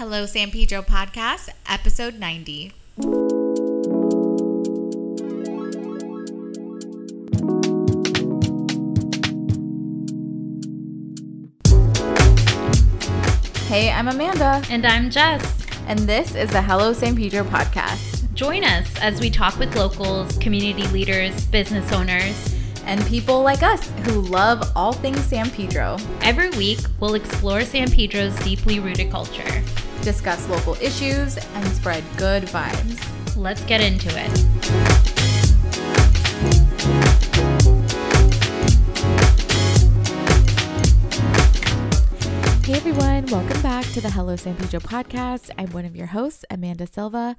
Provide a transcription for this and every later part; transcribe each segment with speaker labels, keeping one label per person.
Speaker 1: Hello, San Pedro Podcast, episode 90. Hey, I'm Amanda,
Speaker 2: And I'm Jess.
Speaker 1: and this is the Hello San Pedro Podcast.
Speaker 2: Join us as we talk with locals, community leaders, business owners.
Speaker 1: And people like us who love all things San Pedro,
Speaker 2: Every week, we'll explore San Pedro's deeply rooted culture.
Speaker 1: Discuss local issues, and spread good vibes.
Speaker 2: Let's get into it.
Speaker 1: Hey everyone, welcome back to the Hello San Pedro podcast. I'm one of your hosts, Amanda Silva.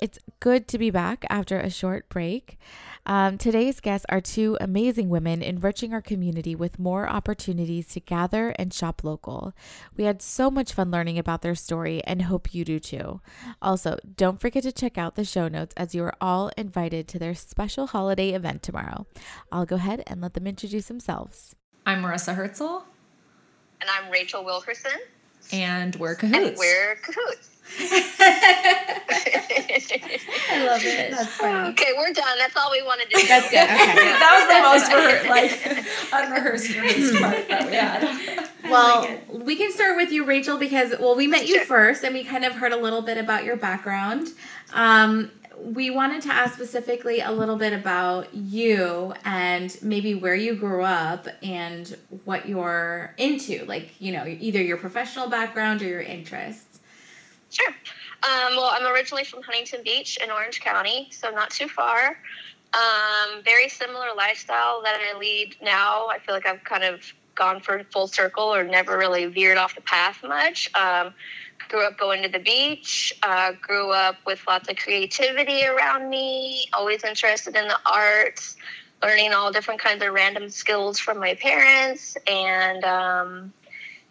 Speaker 1: It's good to be back after a short break. Um, today's guests are two amazing women enriching our community with more opportunities to gather and shop local. We had so much fun learning about their story and hope you do too. Also, don't forget to check out the show notes as you are all invited to their special holiday event tomorrow. I'll go ahead and let them introduce themselves.
Speaker 3: I'm Marissa Herzl,
Speaker 4: and I'm Rachel Wilkerson,
Speaker 3: and we're
Speaker 4: and we're cahoots.
Speaker 2: I love it. That's funny.
Speaker 4: okay, we're done. That's all we wanted to do.
Speaker 3: That's good. Okay. that was the most rehe- like unrehearsed rehearsed part that we had.
Speaker 5: Well, we can start with you, Rachel, because well, we met you
Speaker 4: Sure.
Speaker 5: first, and we kind of heard a little bit about your background. Um, we wanted to ask specifically a little bit about you and maybe where you grew up and what you're into, like you know, either your professional background or your interests.
Speaker 4: Sure. Um, well, I'm originally from Huntington Beach in Orange County, so not too far. Um, very similar lifestyle that I lead now. I feel like I've kind of gone for full circle or never really veered off the path much. Um, grew up going to the beach, uh, grew up with lots of creativity around me, always interested in the arts, learning all different kinds of random skills from my parents, and um,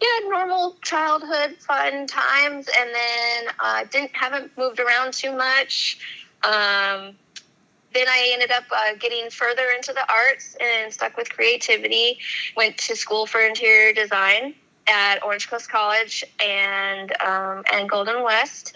Speaker 4: yeah, normal childhood fun times, and then uh, didn't haven't moved around too much. Um, then I ended up uh, getting further into the arts and stuck with creativity. Went to school for interior design at Orange Coast College and um, and Golden West,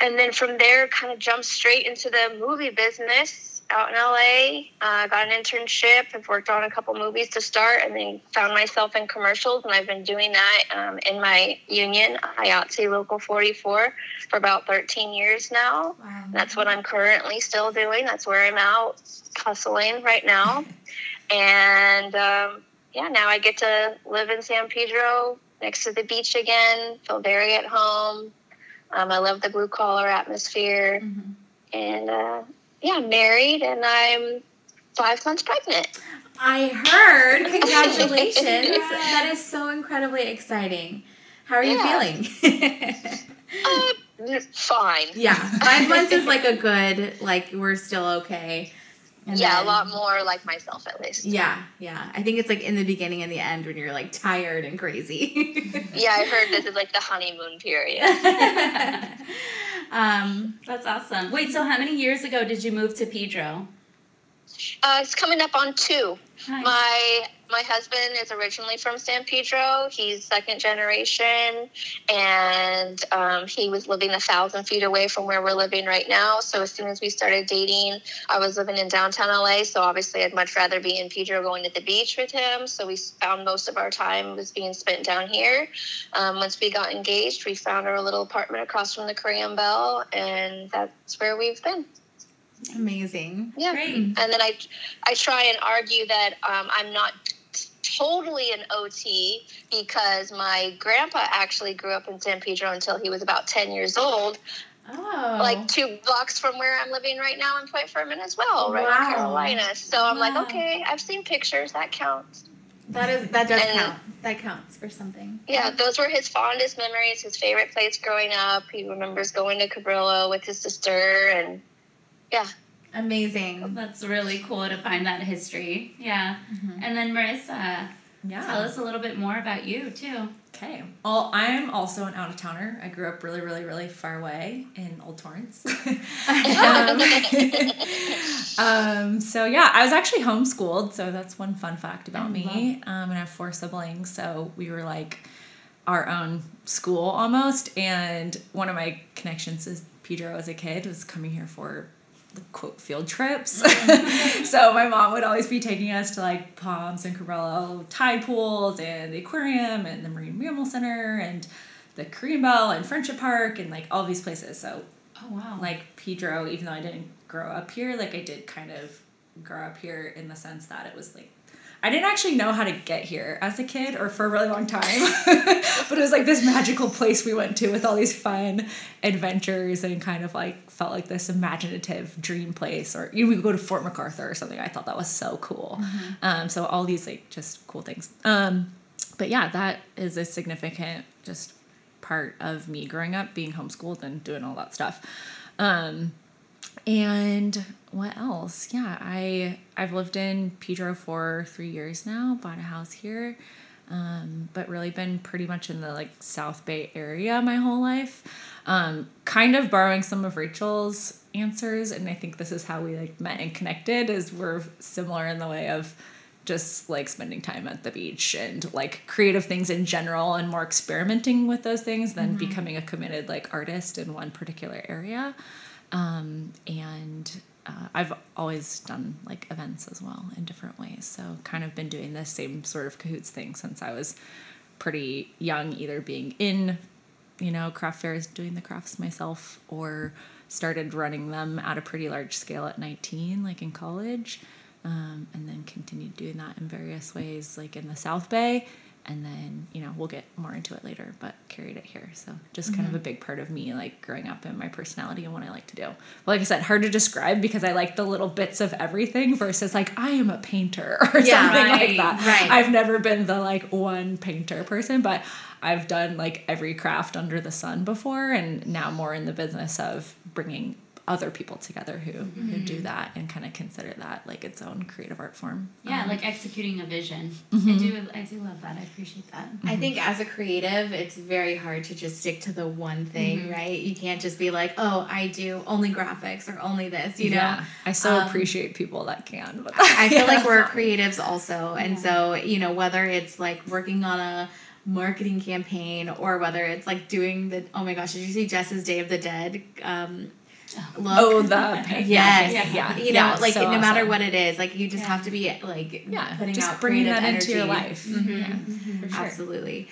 Speaker 4: and then from there, kind of jumped straight into the movie business out in LA. Uh, got an internship. I've worked on a couple movies to start, and then found myself in commercials, and I've been doing that um, in my union, IATSE Local 44, for about 13 years now.
Speaker 5: Wow.
Speaker 4: That's what I'm currently still doing. That's where I'm out hustling right now. and um, yeah, now I get to live in San Pedro next to the beach again, feel very at home. Um, I love the blue collar atmosphere.
Speaker 5: Mhm.
Speaker 4: And uh, yeah, married and I'm five months pregnant.
Speaker 5: I heard. Congratulations! that is so incredibly exciting. How are you feeling?
Speaker 4: Uh, fine.
Speaker 5: Yeah, five months is like a good, like we're still okay. And
Speaker 4: yeah,
Speaker 5: then-
Speaker 4: a lot more like myself at least.
Speaker 5: Yeah, yeah. I think it's like in the beginning and the end when you're like tired and crazy.
Speaker 4: Yeah, I heard this is like the honeymoon period.
Speaker 5: Um,
Speaker 6: That's awesome. Wait, so how many years ago did you move to Pedro?
Speaker 4: Uh, it's coming up on two.
Speaker 6: Nice.
Speaker 4: My my husband is originally from San Pedro. He's second generation, and um, he was living a thousand feet away from where we're living right now. So as soon as we started dating, I was living in downtown LA. So obviously, I'd much rather be in Pedro, going to the beach with him. So we found most of our time was being spent down here. Um, once we got engaged, we found our little apartment across from the Korean Bell, and that's where we've been.
Speaker 5: amazing.
Speaker 4: Yeah.
Speaker 6: Great.
Speaker 4: And then I, I try and argue that um, I'm not totally an OT because my grandpa actually grew up in San Pedro until he was about 10 years old,
Speaker 5: Oh,
Speaker 4: like two blocks from where I'm living right now in Point Fermin as well, right
Speaker 5: Wow.
Speaker 4: in Carolina. So I'm like, okay, I've seen pictures, that counts.
Speaker 5: that is that does
Speaker 4: And-
Speaker 5: count. That counts for something.
Speaker 4: Yeah, those were his fondest memories, his favorite place growing up. He remembers going to Cabrillo with his sister, and yeah,
Speaker 5: Amazing.
Speaker 6: That's really cool to find that history. Yeah. And then Marissa,
Speaker 3: Yeah.
Speaker 6: tell us a little bit more about you too.
Speaker 3: Okay. Well, I'm also an out of towner. I grew up really, really, really far away in Old Torrance. um, um, so yeah, I was actually homeschooled. So that's one fun fact about me. Um, and I have four siblings. So we were like our own school almost. And one of my connections is Pedro as a kid was coming here for the quote field trips. so my mom would always be taking us to like Palms and Cabrillo tide pools and the aquarium and the Marine Mammal Center and the Korean Bell and Friendship Park and like all these places. So
Speaker 6: Oh wow.
Speaker 3: like Pedro, even though I didn't grow up here, like I did kind of grow up here in the sense that it was like I didn't actually know how to get here as a kid or for a really long time. but it was like this magical place we went to with all these fun adventures and kind of like felt like this imaginative dream place. Or you know, we would go to Fort MacArthur or something. I thought that was so cool. Um, so all these like just cool things. Um, but yeah, that is a significant just part of me growing up, being homeschooled and doing all that stuff. Um, and what else? Yeah, I I've lived in Pedro for three years now. Bought a house here, um, but really been pretty much in the like South Bay area my whole life. Um, kind of borrowing some of Rachel's answers, and I think this is how we like met and connected. Is we're similar in the way of just like spending time at the beach and like creative things in general and more experimenting with those things than becoming a committed like artist in one particular area um, and uh, I've always done like events as well in different ways. So kind of been doing the same sort of cahoots thing since I was pretty young, either being in, you know, craft fairs, doing the crafts myself, or started running them at a pretty large scale at 19, like in college, um, and then continued doing that in various ways, like in the South Bay. And then, you know, we'll get more into it later, but carried it here. So just kind of a mm-hmm. big part of me, like growing up and my personality and what I like to do. Well, like I said, hard to describe because I like the little bits of everything versus like I am a painter or
Speaker 5: Yeah,
Speaker 3: something
Speaker 6: right,
Speaker 3: like that.
Speaker 5: right.
Speaker 3: I've never been the like one painter person, but I've done like every craft under the sun before and now more in the business of bringing other people together who, who do that and kind of consider that like its own creative art form.
Speaker 6: yeah,
Speaker 3: Um,
Speaker 6: like executing a vision.
Speaker 3: Mm-hmm.
Speaker 6: I do. I do love that. I appreciate that.
Speaker 5: I think as a creative, it's very hard to just stick to the one thing, right? You can't just be like, oh, I do only graphics or only this, you know?
Speaker 3: yeah, I so
Speaker 5: Um,
Speaker 3: appreciate people that can. But
Speaker 5: I feel like we're creatives also. And so, you know, whether it's like working on a marketing campaign or whether it's like doing the, oh my gosh, did you see Jess's Day of the Dead? Um, look?
Speaker 3: oh the paint.
Speaker 5: Yes.
Speaker 3: yeah, yeah,
Speaker 5: You know,
Speaker 3: yeah,
Speaker 5: like
Speaker 3: so
Speaker 5: no matter
Speaker 3: awesome.
Speaker 5: what it is, like you just
Speaker 6: Yeah.
Speaker 5: have to be like
Speaker 3: yeah,
Speaker 5: putting
Speaker 3: just
Speaker 5: out
Speaker 3: bringing that into your
Speaker 5: energy.
Speaker 3: life.
Speaker 5: Mhm.
Speaker 3: Yeah, for sure.
Speaker 5: Absolutely.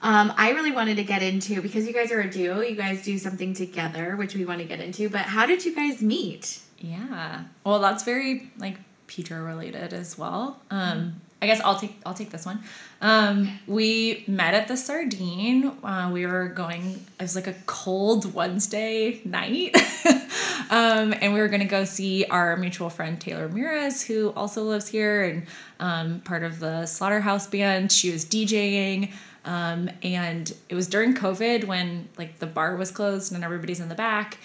Speaker 5: Um, I really wanted to get into because you guys are a duo. You guys do something together, which we want to get into. But how did you guys meet?
Speaker 3: Yeah. Well, that's very like Pedro related as well. Um, I guess I'll take I'll take this one. Um, we met at the Sardine. Uh, we were going. It was like a cold Wednesday night, um, and we were going to go see our mutual friend Taylor Ramirez, who also lives here and um, part of the Slaughterhouse band. She was DJing. Um, and it was during COVID when like the bar was closed and everybody's in the back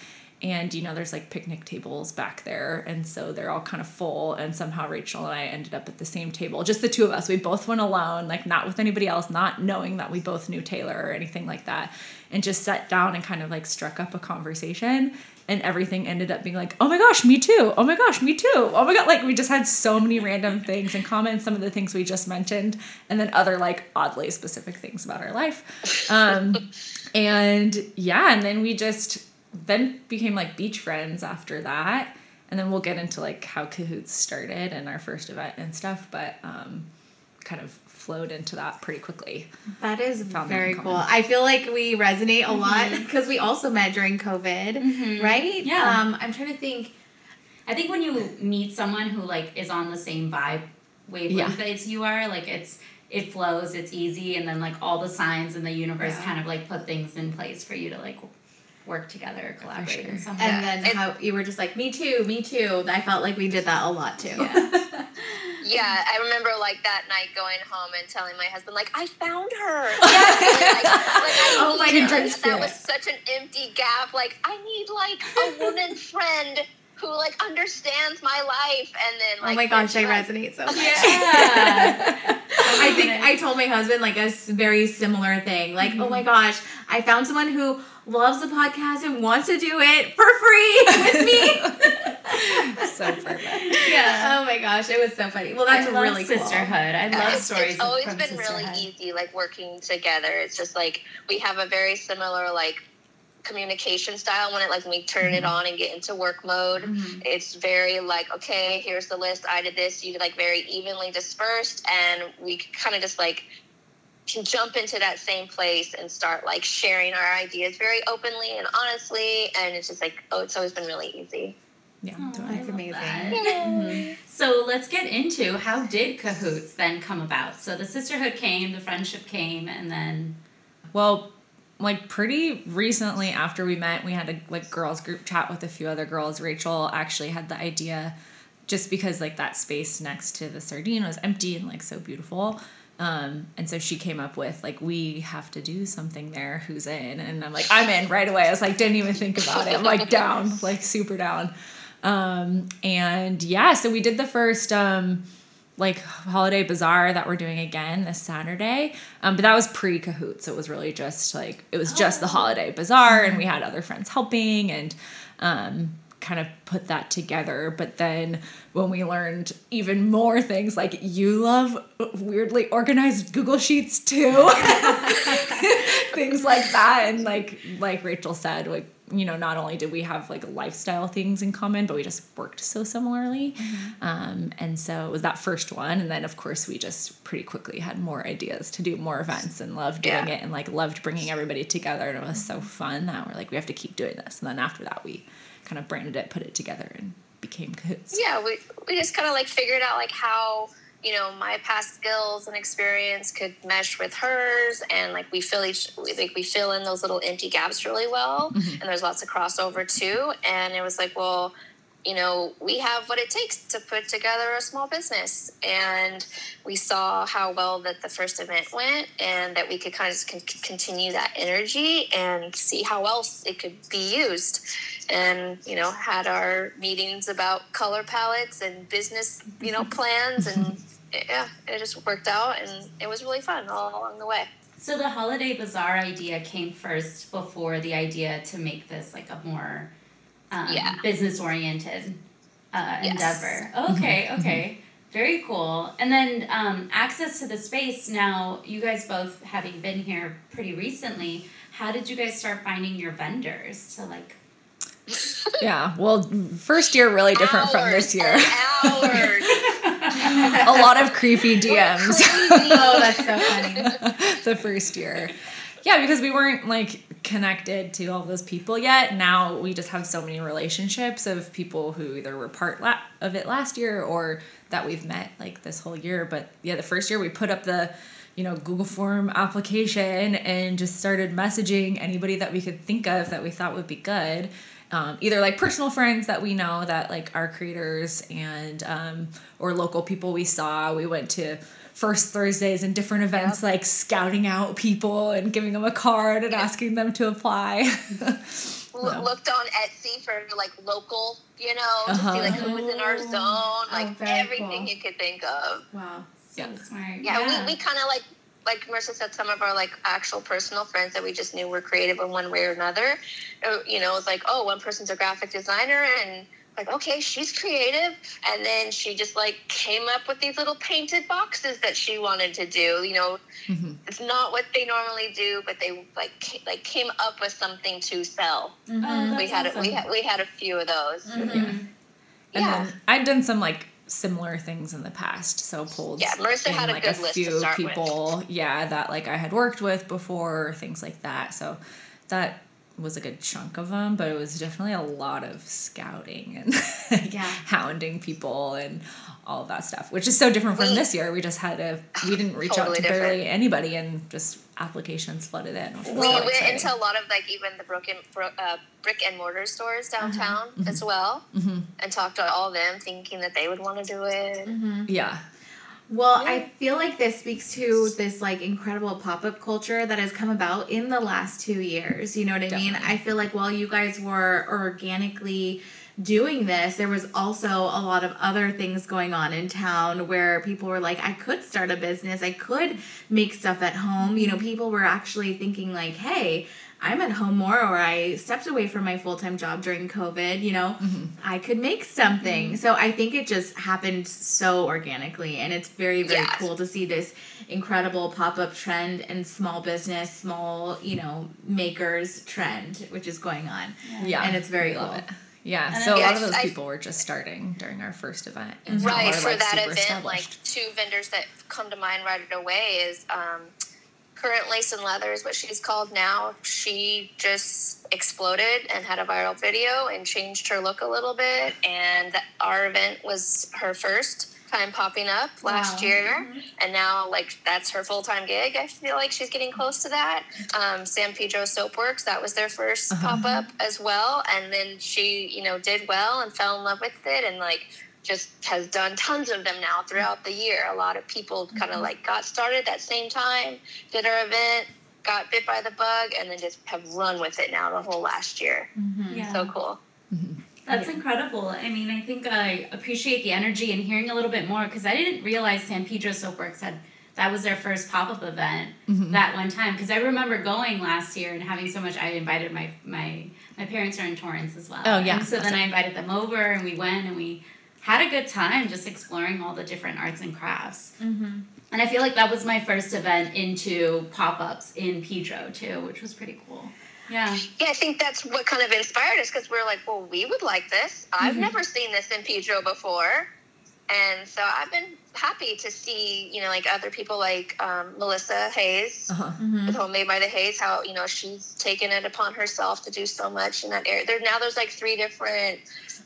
Speaker 3: and you know there's like picnic tables back there and so they're all kind of full and somehow rachel and i ended up at the same table just the two of us. We both went alone like not with anybody else not knowing that we both knew taylor or anything like that and just sat down and kind of like struck up a conversation and everything ended up being like oh my gosh me too. Oh my gosh me too. Oh my god like we just had so many random things in common some of the things we just mentioned and then other like oddly specific things about our life. Um and yeah and then we just then became like beach friends after that and then we'll get into like how cahoots started and our first event and stuff but um kind of flowed into that pretty quickly
Speaker 5: That is
Speaker 3: Found
Speaker 5: very
Speaker 3: in
Speaker 5: cool. I feel like we resonate a lot because we also met during COVID, right?
Speaker 6: Yeah.
Speaker 5: Um, I'm trying to think.
Speaker 6: I think when you meet someone who like is on the same vibe wavelength as you are, like it's it flows, it's easy, and then like all the signs in the universe
Speaker 5: Yeah.
Speaker 6: kind of like put things in place for you to like work together, collaborate
Speaker 3: sure.
Speaker 6: in some
Speaker 5: And
Speaker 6: way.
Speaker 5: then
Speaker 4: It-
Speaker 5: how you were just like, me too, me too. I felt like we did that a lot too.
Speaker 6: Yeah.
Speaker 4: Yeah, I remember like that night going home and telling my husband like I found her. like, like, I
Speaker 5: Oh my
Speaker 4: need her.
Speaker 5: goodness.
Speaker 4: That was such an empty gap. Like I need like a woman friend who like understands my life and then oh like
Speaker 5: oh my gosh, I
Speaker 4: like,
Speaker 5: resonate so much.
Speaker 6: Yeah.
Speaker 5: Oh I think I told my husband like a very similar thing. Like, oh my mm-hmm. gosh, I found someone who loves the podcast and wants to do it for free with me.
Speaker 3: so perfect.
Speaker 5: Yeah. Oh my gosh, it was so funny. Well, that's
Speaker 6: I love
Speaker 5: really cool.
Speaker 6: sisterhood. I love
Speaker 4: it's,
Speaker 6: stories.
Speaker 4: it's always
Speaker 6: from
Speaker 4: been really easy like working together it's just like we have a very similar like communication style when it like when we turn
Speaker 6: Mm-hmm.
Speaker 4: it on and get into work mode
Speaker 5: Mhm.
Speaker 4: it's very like okay here's the list i did this you like very evenly dispersed and we kind of just like can jump into that same place and start like sharing our ideas very openly and honestly and it's just like oh it's always been really easy
Speaker 3: Yeah.
Speaker 6: Oh,
Speaker 5: That's amazing.
Speaker 6: that.
Speaker 5: Mhm.
Speaker 6: So let's get into how did Cahoots then come about? So the sisterhood came, the friendship came, and then
Speaker 3: Well, like pretty recently after we met, we had a like girls group chat with a few other girls. Rachel actually had the idea just because like that space next to the sardine was empty and like so beautiful. Um, and so she came up with like we have to do something there. Who's in? And I'm like I'm in right away. I was like didn't even think about it. I'm like down, like super down. Um, and yeah, so we did the first um, like holiday bazaar that we're doing again this Saturday. Um, but that was pre Cahoot, so it was really just like it was just the holiday bazaar, and we had other friends helping and um, kind of put that together. But then when we learned even more things, like you love weirdly organized Google Sheets too, things like that, and like like Rachel said, like you know, not only did we have like lifestyle things in common, but we just worked so similarly. Um, and so it was that first one. And then, of course, we just pretty quickly had more ideas to do more events and loved doing
Speaker 4: Yeah.
Speaker 3: it and like loved bringing everybody together. And it was so fun that we're like, we have to keep doing this. And then after that, we kind of branded it, put it together, and became Cahoots.
Speaker 4: yeah we, we just kind of like figured out like how you know my past skills and experience could mesh with hers and like we fill each we, like we fill in those little empty gaps really well mm-hmm. and there's lots of crossover too and it was like well you know we have what it takes to put together a small business and we saw how well that the first event went and that we could kind of continue that energy and see how else it could be used and you know had our meetings about color palettes and business you know plans and yeah it just worked out and it was really fun all along the way
Speaker 6: so the holiday bazaar idea came first before the idea to make this like a more um,
Speaker 4: Yeah.
Speaker 6: business oriented uh,
Speaker 4: Yes.
Speaker 6: endeavor. Okay, okay. Very cool. And then um, access to the space. Now, you guys both having been here pretty recently, how did you guys start finding your vendors to like?
Speaker 3: Yeah. Well, first year really different from this year.
Speaker 4: hours
Speaker 3: a lot of creepy DMs.
Speaker 5: Oh, that's so funny.
Speaker 3: the first year. Yeah, because we weren't like connected to all those people yet. Now we just have so many relationships of people who either were part la- of it last year or that we've met like this whole year. But yeah, the first year we put up the you know Google form application and just started messaging anybody that we could think of that we thought would be good. Um, either like personal friends that we know that like are creators and um, or local people we saw. We went to first Thursdays and different events like scouting out people and giving them a card and asking them to apply.
Speaker 4: L- looked on Etsy for like local, you know, to see like who was in our zone, like
Speaker 5: Oh,
Speaker 4: everything
Speaker 5: cool.
Speaker 4: you could think of.
Speaker 5: Wow.
Speaker 6: So
Speaker 3: Yeah.
Speaker 6: smart.
Speaker 4: Yeah, we, we kind of like like Marissa said, some of our like actual personal friends that we just knew were creative in one way or another. Uh, You know, it's like oh, one person's a graphic designer and. Like okay, she's creative, and then she just like came up with these little painted boxes that she wanted to do. You know,
Speaker 3: Mhm.
Speaker 4: it's not what they normally do, but they like ca- like came up with something to sell.
Speaker 6: Oh,
Speaker 5: Mhm.
Speaker 4: we had
Speaker 6: awesome.
Speaker 4: we had we had a few of those.
Speaker 5: Mhm.
Speaker 3: And
Speaker 4: Yeah.
Speaker 3: then I'd done some like similar things in the past. So pulled
Speaker 4: Yeah, Marissa had a
Speaker 3: like
Speaker 4: good list to
Speaker 3: few
Speaker 4: start with.
Speaker 3: people, yeah, that like I had worked with before, things like that. So that was a good chunk of them, but it was definitely a lot of scouting and like,
Speaker 5: Yeah.
Speaker 3: hounding people and all that stuff, which is so different from
Speaker 4: We-
Speaker 3: this year. We just had to, we didn't reach out to
Speaker 4: different.
Speaker 3: barely anybody and just applications flooded in. Which was
Speaker 4: We
Speaker 3: so
Speaker 4: went
Speaker 3: exciting.
Speaker 4: into a lot of like even the broken bro- uh, brick and mortar stores downtown as well,
Speaker 3: Mhm.
Speaker 4: and talked to all of them, thinking that they would want to do it.
Speaker 5: Mhm.
Speaker 3: Yeah.
Speaker 5: Well, I feel like this speaks to this like incredible pop up culture that has come about in the last two years. You know what I mean? I feel like while you guys were organically doing this, there was also a lot of other things going on in town where people were like, I could start a business, I could make stuff at home. You know, mm-hmm. people were actually thinking, like, hey, I'm at home more or I stepped away from my full time job during COVID, you know, mm-hmm. I could make something. Mm-hmm. So I think it just happened so organically and it's very, very
Speaker 4: Yes.
Speaker 5: cool to see this incredible pop up trend and small business, small, you know, makers trend, which is going on.
Speaker 3: Yeah.
Speaker 5: And it's very cool.
Speaker 3: it. Yeah.
Speaker 6: And
Speaker 3: so a lot of those
Speaker 4: I-
Speaker 3: people were just starting during our first event. And
Speaker 4: right
Speaker 3: are,
Speaker 4: for
Speaker 3: like,
Speaker 4: that event like two vendors that come to mind right away is um, current lace and leather is what she's called now she just exploded and had a viral video and changed her look a little bit and our event was her first time popping up last
Speaker 5: Wow.
Speaker 4: year mm-hmm. and now like that's her full-time gig i feel like she's getting close to that um, san pedro soapworks that was their 1st uh-huh. pop-up as well and then she you know did well and fell in love with it and like just has done tons of them now throughout the year. A lot of people kind of mm-hmm. like got started that same time, did our event, got bit by the bug, and then just have run with it now the whole last year. Mm-hmm.
Speaker 6: Yeah.
Speaker 4: So cool.
Speaker 6: That's incredible. I mean, I think I appreciate the energy and hearing a little bit more because I didn't realize San Pedro Soapworks had that was their first pop up event that one time. Because I remember going last year and having so much. I invited my my my parents are in Torrance as well.
Speaker 3: Oh, yeah.
Speaker 6: And so then I invited them over and we went and we had a good time just exploring all the different arts and crafts.
Speaker 5: Mm-hmm.
Speaker 6: And I feel like that was my first event into pop ups in Pedro too, which was pretty cool. Yeah.
Speaker 4: Yeah, I think that's what kind of inspired us because we're like, well, we would like this. I've mm-hmm. never seen this in Pedro before. And so I've been happy to see, you know, like other people like um, Melissa Hayes
Speaker 3: Uh-huh.
Speaker 5: Mm-hmm.
Speaker 4: with Homemade by the Hayes, how, you know, she's taken it upon herself to do so much in that area. There now there's like three different,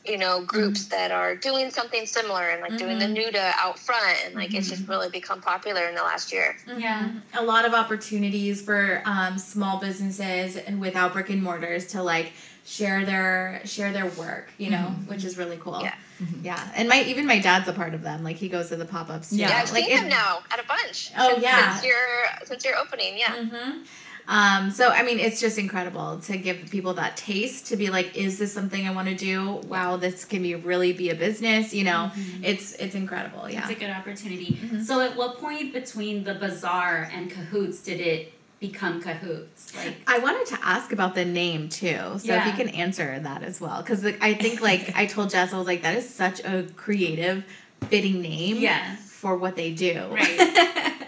Speaker 4: you know, groups that are doing something similar and like doing the nuda out front and like it's just really become popular in the last year.
Speaker 6: Yeah.
Speaker 5: a lot of opportunities for um, small businesses and without brick and mortars to like share their share their work you know which is really cool
Speaker 4: Yeah.
Speaker 5: Yeah and my even my dad's a part of them like he goes to the pop-ups too.
Speaker 3: Yeah.
Speaker 4: Yeah, I've
Speaker 5: like
Speaker 4: seen
Speaker 5: it-
Speaker 4: them now at a bunch.
Speaker 5: Oh,
Speaker 4: since,
Speaker 5: yeah.
Speaker 4: Since your since your opening, yeah.
Speaker 5: Mhm. Um, so I mean, it's just incredible to give people that taste to be like, is this something I want to do? Wow, this can be really be a business. You know, it's it's incredible. Yeah.
Speaker 6: It's a good opportunity. So, at what point between the bazaar and Cahoots did it become Cahoots? Like,
Speaker 5: I wanted to ask about the name too, so
Speaker 6: Yeah.
Speaker 5: if you can answer that as well, because I think like I told Jess, I was like, that is such a creative, fitting name.
Speaker 6: Yeah.
Speaker 5: For what they do.
Speaker 6: right?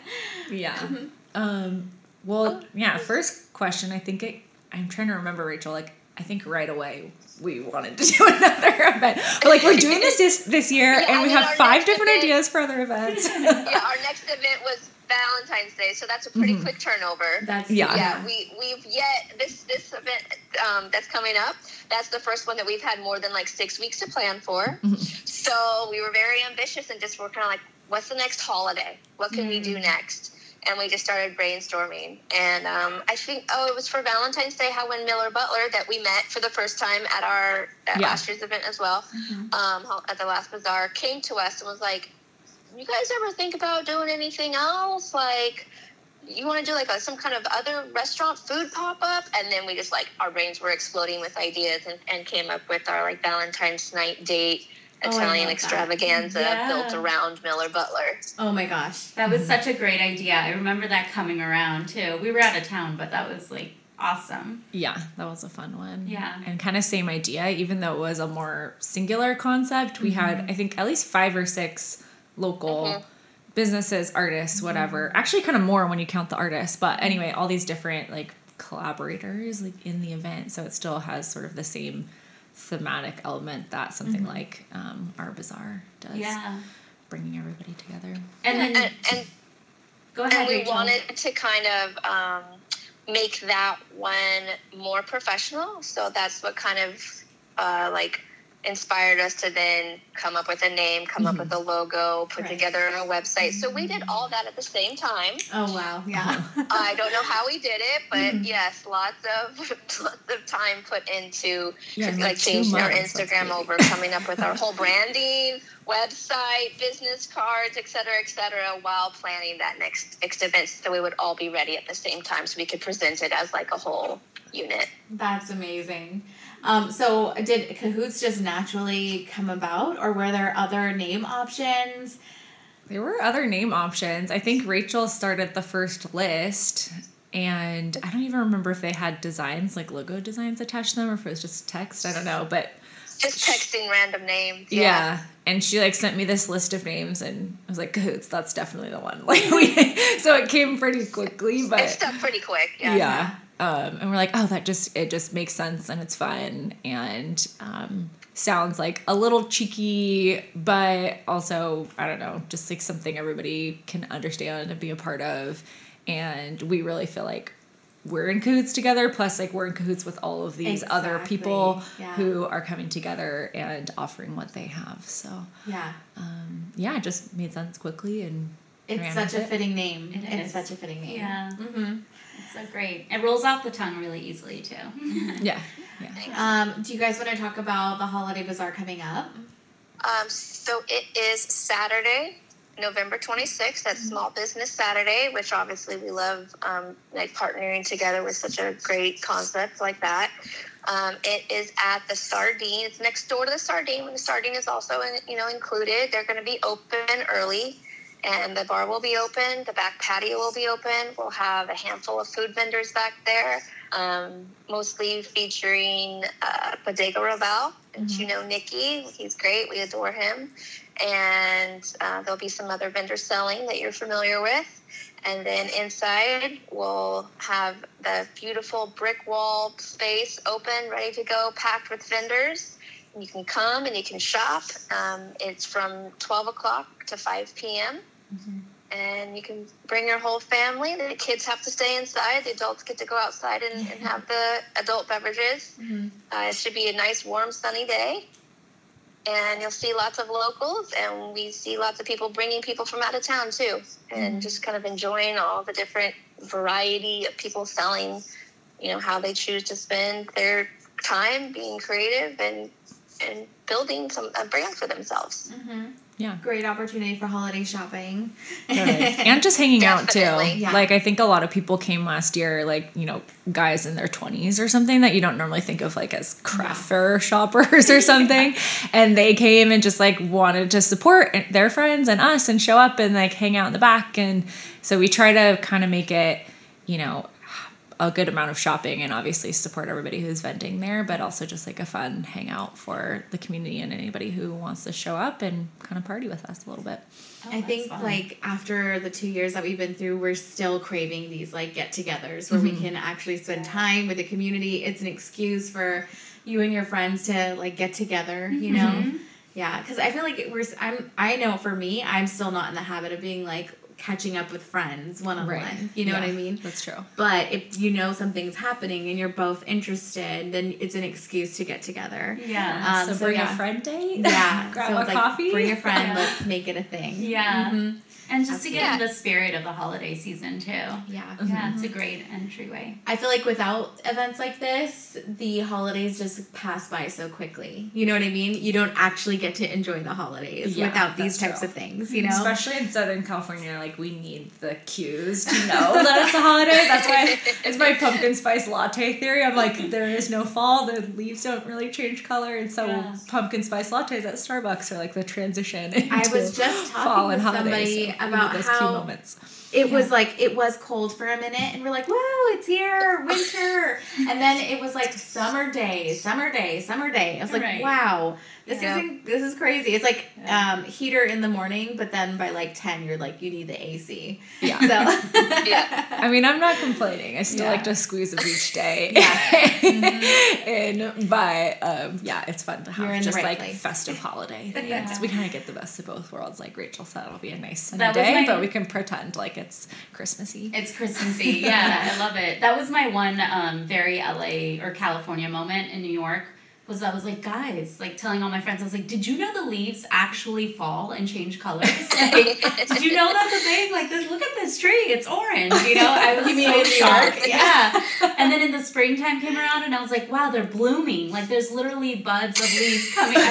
Speaker 3: Yeah.
Speaker 5: Mm-hmm.
Speaker 3: Um, well, yeah, first question, I think it, I'm trying to remember, Rachel, like, I think right away we wanted to do another event. But, like, we're doing this this, this year,
Speaker 4: Yeah,
Speaker 3: and we have five different
Speaker 4: event-
Speaker 3: ideas for other events.
Speaker 4: yeah, our next event was Valentine's Day, so that's a pretty quick turnover.
Speaker 5: That's
Speaker 3: Yeah.
Speaker 4: yeah, we we've yet this this event um, that's coming up. That's the first one that we've had more than like six weeks to plan for. So we were very ambitious and just were kind of like, what's the next holiday? What can we do next? And we just started brainstorming. And um, I think oh, it was for Valentine's Day. How when Miller Butler that we met for the first time at our at
Speaker 3: Yeah.
Speaker 4: last year's event as well, um, at the last bazaar, came to us and was like, "You guys ever think about doing anything else? Like, you want to do like a, some kind of other restaurant food pop up and then we just like our brains were exploding with ideas and, and came up with our like valentine's night date
Speaker 5: Oh,
Speaker 4: italian
Speaker 5: love that.
Speaker 4: extravaganza
Speaker 6: Yeah.
Speaker 4: built around miller butler
Speaker 5: Oh my gosh.
Speaker 6: That was such a great idea. I remember that coming around too. We were out of town, but that was like awesome.
Speaker 3: yeah, that was a fun one.
Speaker 6: Yeah.
Speaker 3: And kind of same idea, even though it was a more singular concept. We mm-hmm. had, I think, at least five or six local
Speaker 4: Mhm.
Speaker 3: businesses, artists, whatever. Actually, kind of more when you count the artists. But anyway, all these different like collaborators like in the event, so it still has sort of the same thematic element that something like um, our bazaar does.
Speaker 6: Yeah.
Speaker 3: bringing everybody together.
Speaker 6: And then
Speaker 4: and, and,
Speaker 6: go ahead,
Speaker 4: and we
Speaker 6: Rachel.
Speaker 4: wanted to kind of um, make that one more professional so that's what kind of uh, like inspired us to then come up with a name come up mm-hmm. with a logo put
Speaker 5: Right.
Speaker 4: together a website so we did all that at the same time
Speaker 5: Oh wow. Yeah. Uh-huh.
Speaker 4: I don't know how we did it, but mm-hmm. yes, lots of lots of time put into
Speaker 3: Yeah,
Speaker 4: like,
Speaker 3: like,
Speaker 4: changing our
Speaker 3: months, that's
Speaker 4: Instagram over, coming up with our whole branding, website, business cards, et cetera, et cetera, while planning that next next event, so we would all be ready at the same time, so we could present it as like a whole unit.
Speaker 5: That's amazing. Um, so did Cahoots just naturally come about, or were there other name options?
Speaker 3: There were other name options. I think Rachel started the first list and I don't even remember if they had designs like logo designs attached to them or if it was just text. I don't know, but
Speaker 4: Just texting random names.
Speaker 3: yeah.
Speaker 4: Yeah.
Speaker 3: And she like sent me this list of names, and I was like, "Cahoots, that's definitely the one." Like we, so it came pretty quickly, but
Speaker 4: It's stuff pretty quick. Yeah.
Speaker 3: yeah. Um, and we're like, oh, that just it just makes sense and it's fun and um, sounds like a little cheeky, but also I don't know, just like something everybody can understand and be a part of. And we really feel like we're in cahoots together. Plus, like we're in cahoots with all of these other people
Speaker 5: yeah.
Speaker 3: who are coming together and offering what they have. So
Speaker 5: Yeah.
Speaker 3: um, yeah, it just made sense quickly and
Speaker 5: It's such a
Speaker 3: it.
Speaker 5: fitting name.
Speaker 6: It
Speaker 5: it's
Speaker 6: is.
Speaker 5: such a fitting name.
Speaker 6: Yeah.
Speaker 5: hmm
Speaker 6: It's so great. It rolls off the tongue really easily too.
Speaker 3: yeah, yeah.
Speaker 5: Um, do you guys want to talk about the holiday bazaar coming up?
Speaker 4: Um, so it is Saturday, November 26th. That's Small Business Saturday, which obviously we love, um, like partnering together with such a great concept like that. Um, it is at the Sardine. It's next door to the Sardine, and the Sardine is also, in, you know, included. They're going to be open early, and the bar will be open. The back patio will be open. We'll have a handful of food vendors back there, um, mostly featuring uh, Bodega Raval. And you know Nikki, he's great. We adore him. And uh, there'll be some other vendors selling that you're familiar with. And then inside, we'll have the beautiful brick wall space open, ready to go, packed with vendors. You can come and you can shop. Um, it's from 12 o'clock to 5 p.m. Mm-hmm. And you can bring your whole family. The kids have to stay inside. The adults get to go outside and, and have the adult beverages. Mm-hmm. Uh, it should be a nice, warm, sunny day. And you'll see lots of locals, and we see lots of people bringing people from out of town too, and mm-hmm. just kind of enjoying all the different variety of people selling, you know, how they choose to spend their time being creative and and building some a brand for themselves. Mm-hmm.
Speaker 3: Yeah.
Speaker 5: Great opportunity for holiday shopping.
Speaker 3: and just hanging out too.
Speaker 5: Yeah.
Speaker 3: Like I think a lot of people came last year, like you know, guys in their twenties or something that you don't normally think of like as craft fair shoppers or something, and they came and just like wanted to support their friends and us and show up and like hang out in the back, and so we try to kind of make it, you know. A good amount of shopping and obviously support everybody who's vending there, but also just like a fun hangout for the community and anybody who wants to show up and kind of party with us a little bit.
Speaker 5: Oh,
Speaker 6: I
Speaker 5: think
Speaker 6: fun.
Speaker 5: like after the two years that we've been through, we're still craving these like get-togethers where we mm-hmm. can actually spend time with the community. It's an excuse for you and your friends to like get together. You mm-hmm. know, mm-hmm. yeah. Because I feel like we're. I'm. I know for me, I'm still not in the habit of being like catching up with friends one on one. You know what I mean?
Speaker 3: That's true.
Speaker 5: But if you know something's happening and you're both interested, then it's an excuse to get together.
Speaker 6: Yeah.
Speaker 5: Um,
Speaker 3: so
Speaker 5: so
Speaker 3: bring
Speaker 5: yeah.
Speaker 3: a friend date.
Speaker 5: Yeah.
Speaker 3: Grab
Speaker 5: so
Speaker 3: a
Speaker 5: it's like,
Speaker 3: coffee.
Speaker 5: Bring a friend.
Speaker 6: Yeah.
Speaker 5: Let's make it a thing.
Speaker 6: Yeah.
Speaker 5: Mhm.
Speaker 6: And just to get in the spirit of the holiday season too.
Speaker 5: Yeah. Mm-hmm.
Speaker 6: Yeah, it's a great entryway.
Speaker 5: I feel like without events like this, the holidays just pass by so quickly. You know what I mean? You don't actually get to enjoy the holidays
Speaker 3: Yeah,
Speaker 5: without these types
Speaker 3: true.
Speaker 5: of things, you know?
Speaker 3: Especially in Southern California, like we need the cues to know that it's a holiday. That's why it's my pumpkin spice latte theory. I'm like, there is no fall. The leaves don't really change color, and so
Speaker 6: Yes.
Speaker 3: pumpkin spice lattes at Starbucks are like the transition.
Speaker 5: I was just talking
Speaker 3: fall
Speaker 5: with
Speaker 3: and holidays.
Speaker 5: somebody
Speaker 3: So we need
Speaker 5: about
Speaker 3: those
Speaker 5: how-
Speaker 3: cue moments.
Speaker 5: It was like it was cold for a minute and we're like whoa it's here winter and then it was like summer day summer day summer day i was like
Speaker 6: Right.
Speaker 5: wow this
Speaker 4: Yeah.
Speaker 5: isn't this is crazy it's like um, heater in the morning but then by like 10 you're like you need the ac
Speaker 3: Yeah.
Speaker 5: so
Speaker 4: Yeah.
Speaker 3: I mean, I'm not complaining. I still
Speaker 5: Yeah.
Speaker 3: like to squeeze a beach day.
Speaker 5: Yeah.
Speaker 3: in, but um, yeah, it's fun to have
Speaker 5: You're in the
Speaker 3: just
Speaker 5: right
Speaker 3: like
Speaker 5: place.
Speaker 3: festive holiday.
Speaker 6: Yeah.
Speaker 3: things. We kind of get the best of both worlds. Like Rachel said, it'll be a nice sunny day,
Speaker 6: my-
Speaker 3: but we can pretend like it's Christmassy.
Speaker 6: It's Christmassy. Yeah, I love it. That was my one um, very LA or California moment in New York. Was I was like, guys, like telling all my friends, I was like, did you know the leaves actually fall and change colors? Like, did you know that's a thing? Like this, look at this tree, it's orange. You know, I was
Speaker 5: You mean
Speaker 6: so
Speaker 5: in New
Speaker 6: shocked. Yeah. And then in the springtime came around, and I was like, wow, they're blooming. Like there's literally buds of leaves coming. out.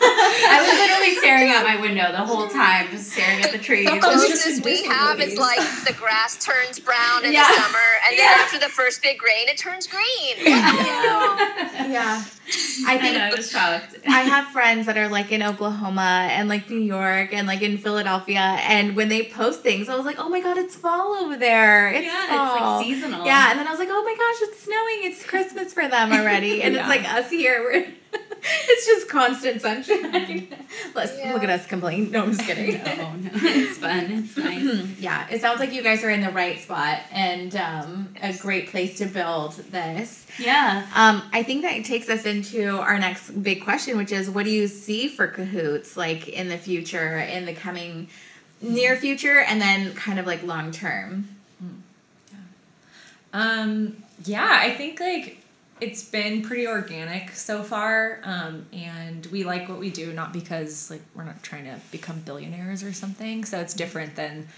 Speaker 6: I was literally staring out my window the whole time, just staring at the trees.
Speaker 3: The
Speaker 4: The
Speaker 3: It's just
Speaker 4: closest we have
Speaker 3: movies.
Speaker 4: is like the grass turns brown in
Speaker 5: Yeah.
Speaker 4: the summer, and then
Speaker 6: Yeah.
Speaker 4: after the first big rain, it turns green.
Speaker 5: yeah Yeah. I
Speaker 6: I
Speaker 5: think
Speaker 6: know, I was shocked.
Speaker 5: I have friends that are like in Oklahoma and like New York and like in Philadelphia, and when they post things, I was like, "Oh my god, it's fall over there! It's
Speaker 6: Yeah, it's, like, seasonal.
Speaker 5: Yeah, and then I was like, "Oh my gosh, it's snowing! It's Christmas for them already!" And
Speaker 3: Yeah.
Speaker 5: it's like us here, we're it's just constant sunshine. Let's
Speaker 4: Yeah.
Speaker 5: look at us complain. No, I'm just kidding.
Speaker 6: no, no, it's fun. It's nice.
Speaker 5: yeah, it sounds like you guys are in the right spot and um, a great place to build this.
Speaker 6: Yeah.
Speaker 5: Um, I think that takes us into our next big question, which is what do you see for Cahoots like in the future, in the coming near future, and then kind of like long term?
Speaker 3: Um, yeah, I think like it's been pretty organic so far. Um, and we like what we do, not because like we're not trying to become billionaires or something. So it's different than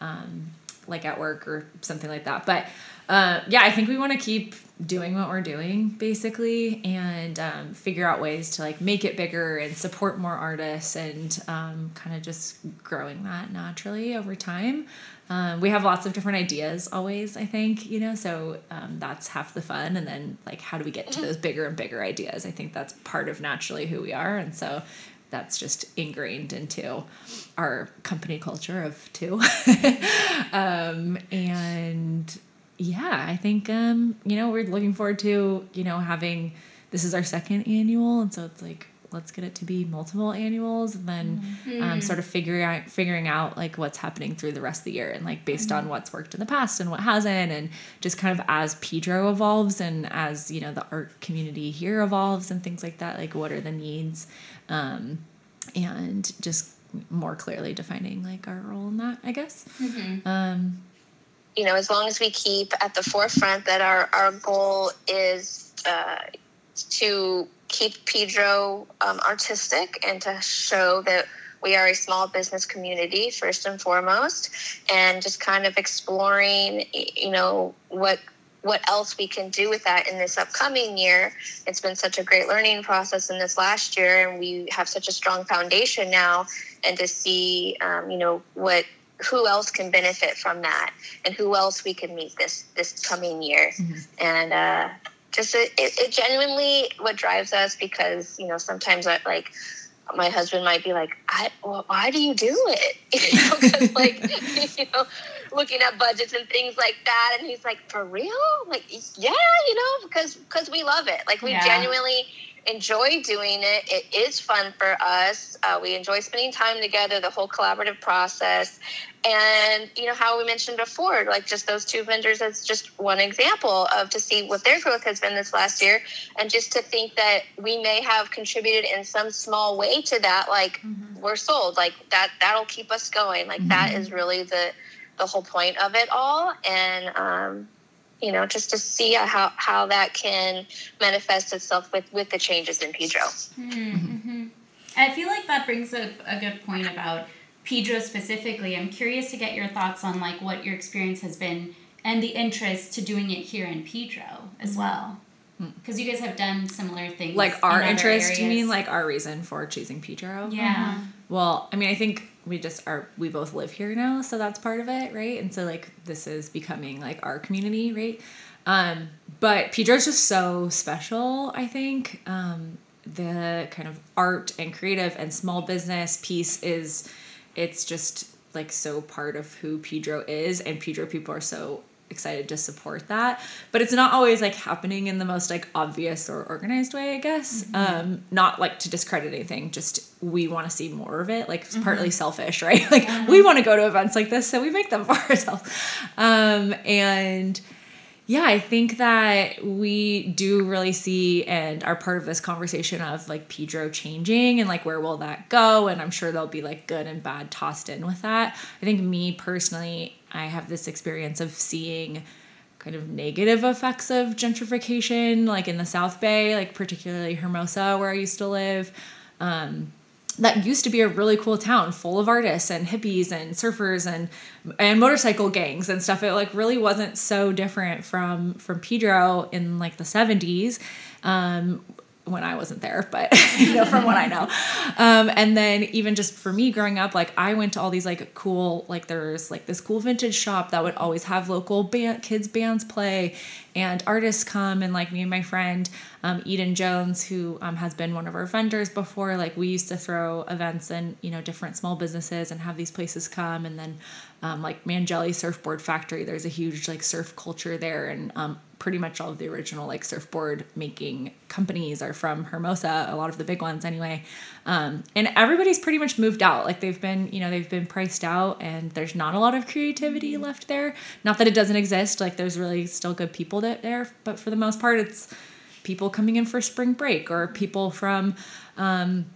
Speaker 3: um, like at work or something like that. But uh, yeah, I think we want to keep doing what we're doing basically and um, figure out ways to like make it bigger and support more artists and um, kind of just growing that naturally over time. Um, we have lots of different ideas always, I think, you know, so um, that's half the fun. And then, like, how do we get to those bigger and bigger ideas? I think that's part of naturally who we are. And so that's just ingrained into our company culture of two. um, and yeah, I think, um, you know, we're looking forward to, you know, having this is our second annual. And so it's like, let's get it to be multiple annuals and then um, sort of figuring out figuring out like what's happening through the rest of the year and like based on what's worked in the past and what hasn't and just kind of as Pedro evolves and as you know the art community here evolves and things like that like what are the needs um, and just more clearly defining like our role in that I guess. Um,
Speaker 4: you know, as long as we keep at the forefront that our, our goal is uh, to keep Pedro um, artistic and to show that we are a small business community first and foremost, and just kind of exploring, you know, what what else we can do with that in this upcoming year. It's been such a great learning process in this last year, and we have such a strong foundation now. And to see, um, you know, what who else can benefit from that, and who else we can meet this this coming year, and uh, just it, it, genuinely what drives us because you know sometimes I like my husband might be like, I, well, why do you do it? You know, like, you know, looking at budgets and things like that. And he's like, for real? I'm like, yeah, you know, because, because we love it. Like we
Speaker 6: Yeah.
Speaker 4: genuinely enjoy doing it. It is fun for us. Uh, we enjoy spending time together, the whole collaborative process. And, you know, how we mentioned before, like just those two vendors as just one example of to see what their growth has been this last year. And just to think that we may have contributed in some small way to that, like we're sold, like that, that'll keep us going. Like that is really the, the whole point of it all. And, um, you know, just to see how, how that can manifest itself with, with the changes in Pedro.
Speaker 6: Mm-hmm. I feel like that brings up a good point about Pedro specifically. I'm curious to get your thoughts on like what your experience has been and the interest to doing it here in Pedro as well. Because you guys have done similar things.
Speaker 3: like
Speaker 6: in
Speaker 3: our
Speaker 6: other
Speaker 3: interest you mean like our reason for choosing Pedro
Speaker 6: Yeah.
Speaker 3: Well, I mean, I think we just are, we both live here now, so that's part of it, right? And so, like, this is becoming like our community, right? Um, but Pedro's just so special, I think. Um, the kind of art and creative and small business piece is, it's just like so part of who Pedro is, and Pedro people are so excited to support that. But it's not always like happening in the most like obvious or organized way i guess. Um not like to discredit anything just we want to see more of it. Like it's partly selfish right? Like we want to go to events like this so we make them for ourselves. Um and yeah, I think that we do really see and are part of this conversation of like Pedro changing and like where will that go? And I'm sure there'll be like good and bad tossed in with that. I think me personally, I have this experience of seeing kind of negative effects of gentrification, like in the South Bay, like particularly Hermosa, where I used to live. Um, that used to be a really cool town full of artists and hippies and surfers and and motorcycle gangs and stuff it like really wasn't so different from from pedro in like the 70s um when I wasn't there, but you know, from what I know. Um, and then even just for me growing up, like I went to all these like cool, like there's like this cool vintage shop that would always have local band, kids bands play and artists come and like me and my friend um, Eden Jones, who um, has been one of our vendors before, like we used to throw events and you know different small businesses and have these places come and then um, like Mangelli Surfboard Factory, there's a huge like surf culture there and um, pretty much all of the original like surfboard making companies are from Hermosa, a lot of the big ones anyway. Um, and everybody's pretty much moved out. Like they've been, you know, they've been priced out and there's not a lot of creativity left there. Not that it doesn't exist, like there's really still good people that there, but for the most part it's people coming in for spring break or people from um,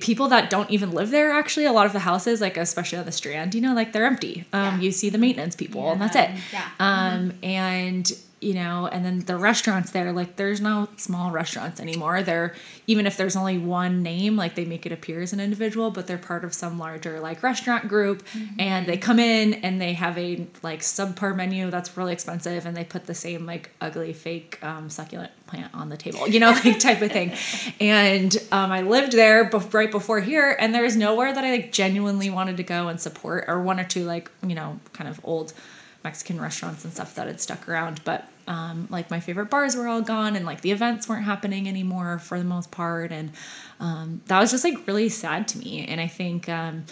Speaker 3: people that don't even live there actually a lot of the houses like especially on the strand you know like they're empty um,
Speaker 5: Yeah.
Speaker 3: you see the maintenance people and that's it
Speaker 5: Yeah.
Speaker 3: um, and you know and then the restaurants there like there's no small restaurants anymore. They're even if there's only one name like they make it appear as an individual but they're part of some larger like restaurant group. And they come in and they have a like subpar menu that's really expensive and they put the same like ugly fake um, succulent plant on the table you know like type of thing. And um, i lived there bef- right before here and there's nowhere that i like genuinely wanted to go and support or one or two like you know kind of old Mexican restaurants and stuff that had stuck around, but um, like my favorite bars were all gone and like the events weren't happening anymore for the most part. And um, that was just like really sad to me. And I think, um,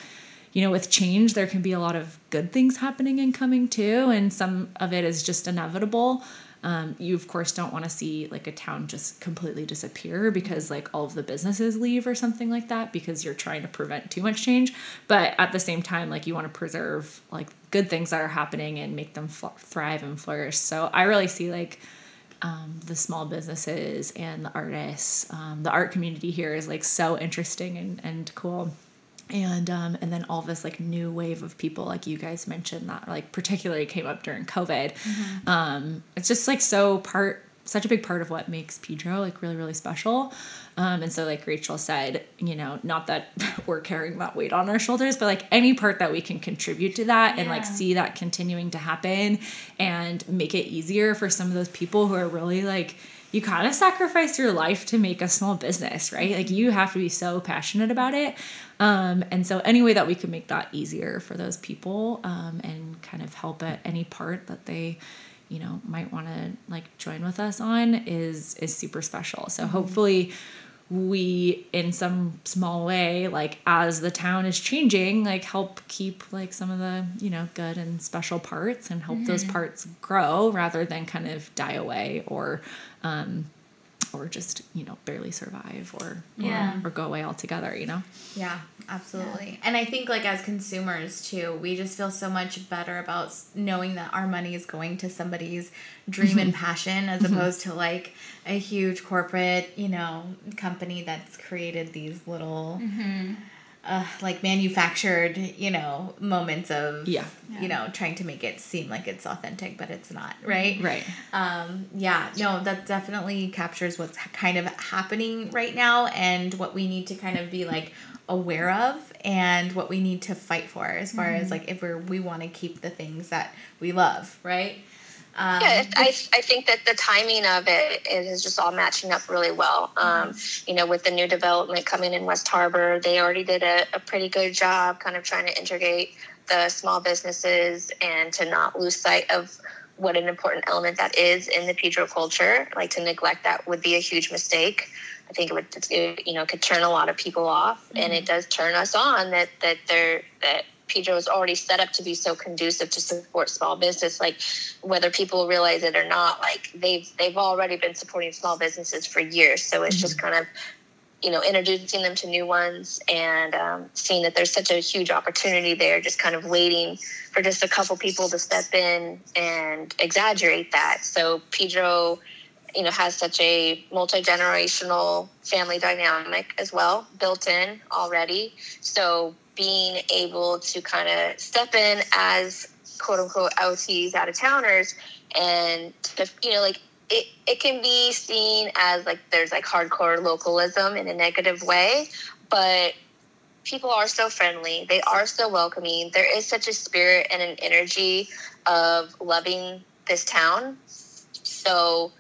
Speaker 3: you know, with change, there can be a lot of good things happening and coming too. And some of it is just inevitable. Um, you of course don't want to see like a town just completely disappear because like all of the businesses leave or something like that because you're trying to prevent too much change. But at the same time like you want to preserve like good things that are happening and make them fl- thrive and flourish. So i really see like um, the small businesses and the artists um, the art community here is like so interesting and, and cool and um, and then all this like new wave of people like you guys mentioned that like particularly came up during covid. Um, it's just like so part such a big part of what makes pedro like really really special. Um, and so like rachel said you know not that we're carrying that weight on our shoulders but like any part that we can contribute to that and like see that continuing to happen and make it easier for some of those people who are really like you kind of sacrifice your life to make a small business, right? Like you have to be so passionate about it. Um, and so any way that we can make that easier for those people um, and kind of help at any part that they, you know, might want to like join with us on is is super special. So hopefully we in some small way like as the town is changing like help keep like some of the you know good and special parts and help those parts grow rather than kind of die away or um or just you know barely survive or
Speaker 6: Yeah.
Speaker 3: or, or go away altogether you know
Speaker 5: Yeah, absolutely. And I think like as consumers too, we just feel so much better about knowing that our money is going to somebody's dream and passion as mm-hmm. opposed to like a huge corporate, you know, company that's created these little mm-hmm. Uh, like manufactured, you know, moments of
Speaker 3: Yeah.
Speaker 5: you know, trying to make it seem like it's authentic, but it's not, right?
Speaker 3: right
Speaker 5: Um, yeah, no, that definitely captures what's kind of happening right now and what we need to kind of be like aware of and what we need to fight for as far as like if we're we want to keep the things that we love, right? Um,
Speaker 4: Yeah, I, I think that the timing of it is just all matching up really well. Um, you know, with the new development coming in West Harbor, they already did a, a pretty good job kind of trying to integrate the small businesses and to not lose sight of what an important element that is in the Pedro culture. Like to neglect that would be a huge mistake. I think it would, it, you know, could turn a lot of people off, and it does turn us on that that they're that Pedro is already set up to be so conducive to support small business. Like whether people realize it or not, like they've they've already been supporting small businesses for years. So it's just kind of you know introducing them to new ones and um, seeing that there's such a huge opportunity there. Just kind of waiting for just a couple people to step in and exaggerate that. So Pedro you know has such a multi-generational family dynamic as well built in already so being able to kind of step in as quote unquote OTs out of towners and to, you know like it, it can be seen as like there's like hardcore localism in a negative way but people are so friendly. They are so welcoming. There is such a spirit and an energy of loving this town. So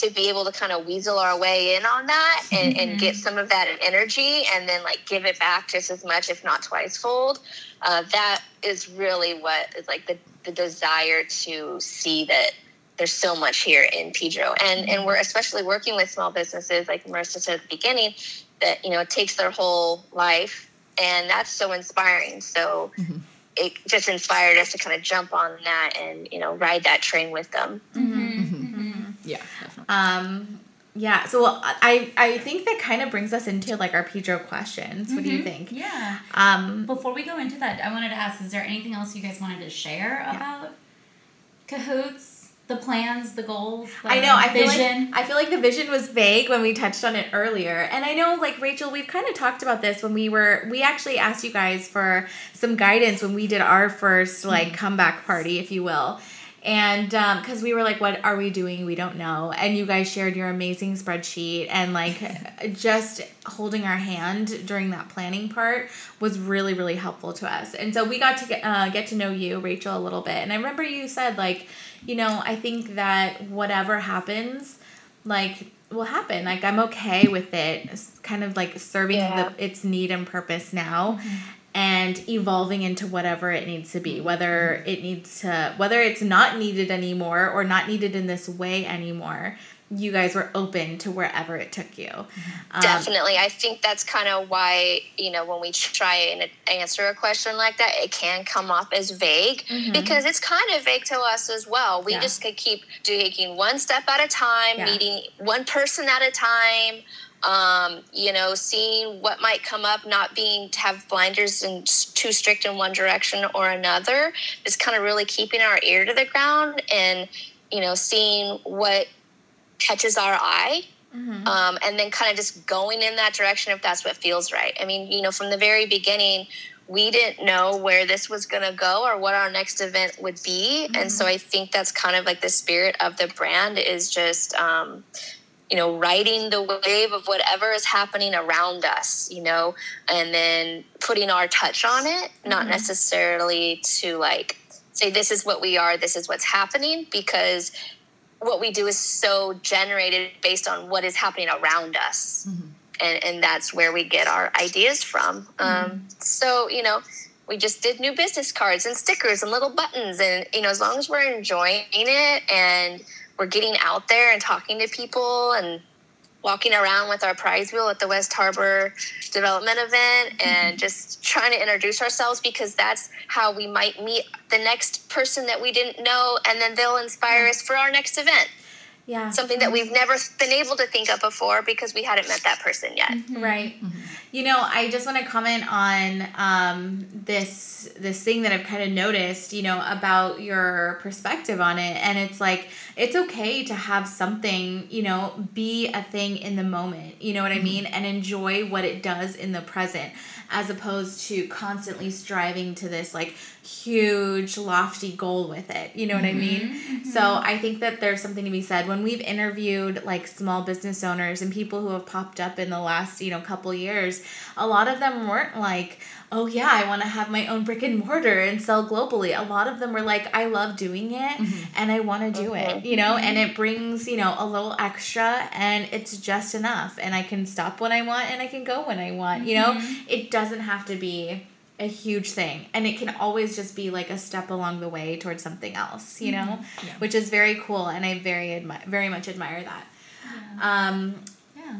Speaker 4: to be able to kind of weasel our way in on that and, and mm-hmm. get some of that energy and then like give it back just as much, if not twice fold. Uh, that is really what is like the, the desire to see that there's so much here in Pedro. And and mm-hmm. we're especially working with small businesses, like Marissa said at the beginning, that you know it takes their whole life and that's so inspiring. So mm-hmm. it just inspired us to kind of jump on that and, you know, ride that train with them.
Speaker 3: Yeah, definitely.
Speaker 5: Um, yeah. So I I think that kind of brings us into like our Pedro questions. What do you think?
Speaker 6: Yeah.
Speaker 5: Um,
Speaker 6: Before we go into that, I wanted to ask: Is there anything else you guys wanted to share about Cahoots, the plans, the goals? The
Speaker 5: I know. I feel like I feel like the vision was vague when we touched on it earlier, and I know, like Rachel, we've kind of talked about this when we were. We actually asked you guys for some guidance when we did our first like comeback party, if you will, and because we were like, "What are we doing? We don't know." And you guys shared your amazing spreadsheet, and like just holding our hand during that planning part was really really helpful to us. And so we got to get uh, get to know you, Rachel, a little bit. And I remember you said like, you know, I think that whatever happens, like will happen. Like I'm okay with it. It's kind of like serving
Speaker 4: Yeah.
Speaker 5: the, its need and purpose now. And evolving into whatever it needs to be, whether it needs to, whether it's not needed anymore or not needed in this way anymore, you guys were open to wherever it took you. Um,
Speaker 4: Definitely. I think that's kind of why, you know, when we try and answer a question like that, it can come off as vague because it's kind of vague to us as well. We
Speaker 5: Yeah.
Speaker 4: just could keep taking one step at a time,
Speaker 5: Yeah.
Speaker 4: meeting one person at a time. Um, you know, seeing what might come up, not being to have blinders and too strict in one direction or another, is kind of really keeping our ear to the ground and, you know, seeing what catches our eye um, and then kind of just going in that direction if that's what feels right. I mean, you know, from the very beginning, we didn't know where this was going to go or what our next event would be. And so I think that's kind of like the spirit of the brand is just, um, you know, riding the wave of whatever is happening around us, you know, and then putting our touch on it, not mm-hmm. necessarily to like say, this is what we are, this is what's happening, because what we do is so generated based on what is happening around us. Mm-hmm. And, and that's where we get our ideas from. Um, mm-hmm. so, you know, we just did new business cards and stickers and little buttons. And, you know, as long as we're enjoying it and we're getting out there and talking to people and walking around with our prize wheel at the West Harbor development event mm-hmm. and just trying to introduce ourselves because that's how we might meet the next person that we didn't know and then they'll inspire us for our next event.
Speaker 5: yeah.
Speaker 4: Something that we've never been able to think of before because we hadn't met that person yet. Mm-hmm. Mm-hmm.
Speaker 5: Right. You know, I just want to comment on um, this this thing that I've kind of noticed. You know, about your perspective on it, and it's like it's okay to have something. You know, be a thing in the moment. You know what I mm-hmm. mean, and enjoy what it does in the present, as opposed to constantly striving to this like huge lofty goal with it. You know what I mean? Mm-hmm. Mm-hmm. So I think that there's something to be said when we've interviewed like small business owners and people who have popped up in the last, you know, couple years, a lot of them weren't like, "Oh yeah, I want to have my own brick and mortar and sell globally." A lot of them were like, "I love doing it mm-hmm. and I want to do it." You know, and it brings, you know, a little extra and it's just enough and I can stop when I want and I can go when I want. You know, it doesn't have to be a huge thing. And it can always just be like a step along the way towards something else you know? Which is very cool and i very admi- very much admire that. Um
Speaker 6: Yeah.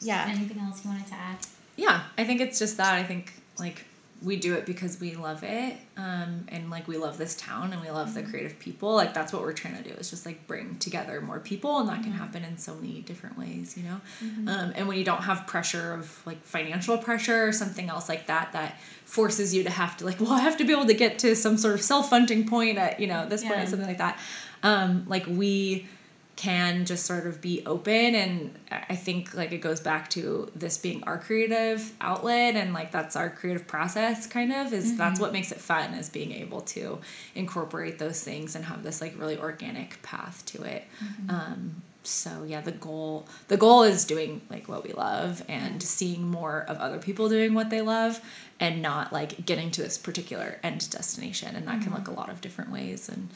Speaker 5: yeah.
Speaker 6: Anything else you wanted to add?
Speaker 3: yeah i think it's just that. I think like we do it because we love it um, and like we love this town and we love the creative people like that's what we're trying to do is just like bring together more people and that can happen in so many different ways you know? Um, and when you don't have pressure of like financial pressure or something else like that that forces you to have to like well i have to be able to get to some sort of self-funding point at you know this point or something like that um, like we can just sort of be open. And i think like it goes back to this being our creative outlet and like that's our creative process kind of is that's what makes it fun is being able to incorporate those things and have this like really organic path to it. Um, so yeah the goal the goal is doing like what we love and seeing more of other people doing what they love and not like getting to this particular end destination. And that can look a lot of different ways and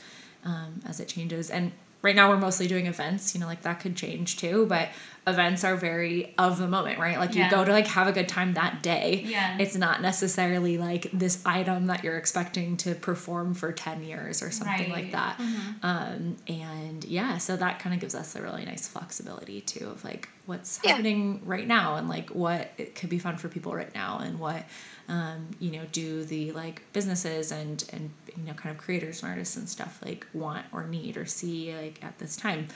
Speaker 3: um, as it changes. And right now we're mostly doing events, you know, like that could change too, but events are very of the moment, right? Like you go to like have a good time that day.
Speaker 6: Yeah.
Speaker 3: It's not necessarily like this item that you're expecting to perform for 10 years or something like
Speaker 6: Right.
Speaker 3: that. Um, and yeah, so that kind of gives us a really nice flexibility too of like what's
Speaker 4: Yeah.
Speaker 3: happening right now and like what it could be fun for people right now and what um, you know do the like businesses and and you know kind of creators and artists and stuff like want or need or see like at this time.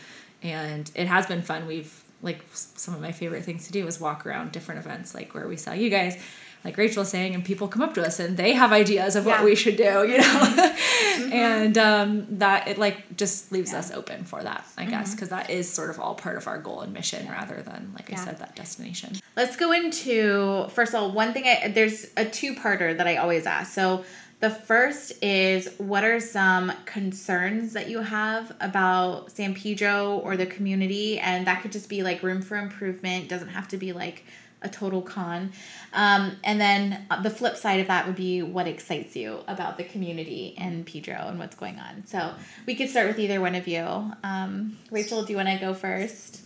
Speaker 3: And it has been fun. We've like some of my favorite things to do is walk around different events like where we saw you guys like Rachel was saying and people come up to us and they have ideas of what we should do you know and um, that it like just leaves us open for that i guess because that is sort of all part of our goal and mission rather than like i said that destination
Speaker 5: Let's go into first of all one thing. I there's a two parter that I always ask. So the first is what are some concerns that you have about San Pedro or the community, and that could just be like room for improvement. Doesn't have to be like a total con. Um, and then uh, the flip side of that would be what excites you about the community and Pedro and what's going on. So we could start with either one of you. Um, Rachel, do you want to go first?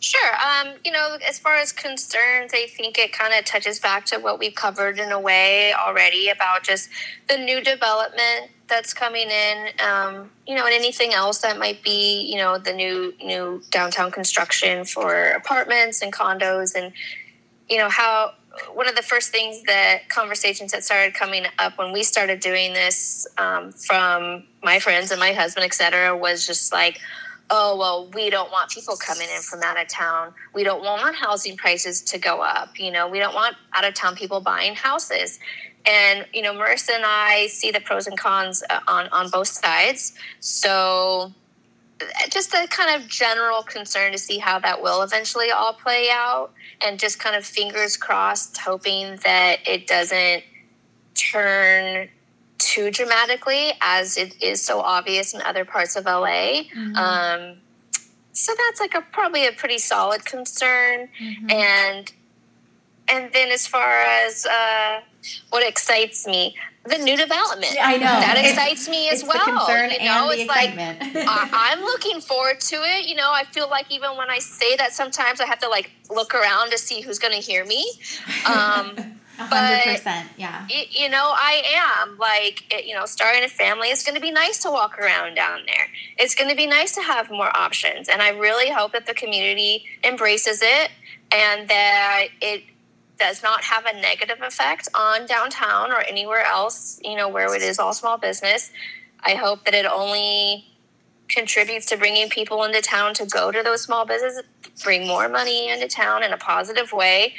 Speaker 4: Sure. Um, you know, as far as concerns, I think it kind of touches back to what we've covered in a way already about just the new development that's coming in. Um, you know, and anything else that might be, you know, the new new downtown construction for apartments and condos, and you know how one of the first things that conversations that started coming up when we started doing this um, from my friends and my husband, et cetera, was just like oh well we don't want people coming in from out of town. We don't want housing prices to go up you know we don't want out of town people buying houses. And you know marissa and i see the pros and cons uh, on on both sides. So uh, just a kind of general concern to see how that will eventually all play out and just kind of fingers crossed hoping that it doesn't turn too dramatically as it is so obvious in other parts of LA. Um, so that's like a probably a pretty solid concern. And and then as far as uh, what excites me, the new development.
Speaker 5: I know.
Speaker 4: that
Speaker 5: It's-
Speaker 4: excites me as
Speaker 5: it's
Speaker 4: well.
Speaker 5: concern
Speaker 4: you know, it's like. I, I'm looking forward to it. You know, I feel like even when I say that, sometimes I have to like look around to see who's going to hear me. Um,
Speaker 5: hundred percent, yeah.
Speaker 4: y- you know, I am like, it, you know, starting a family. It's going to be nice to walk around down there. It's going to be nice to have more options, and I really hope that the community embraces it and that it does not have a negative effect on downtown or anywhere else. You know, where it is all small business. I hope that it only contributes to bringing people into town to go to those small businesses, bring more money into town in a positive way,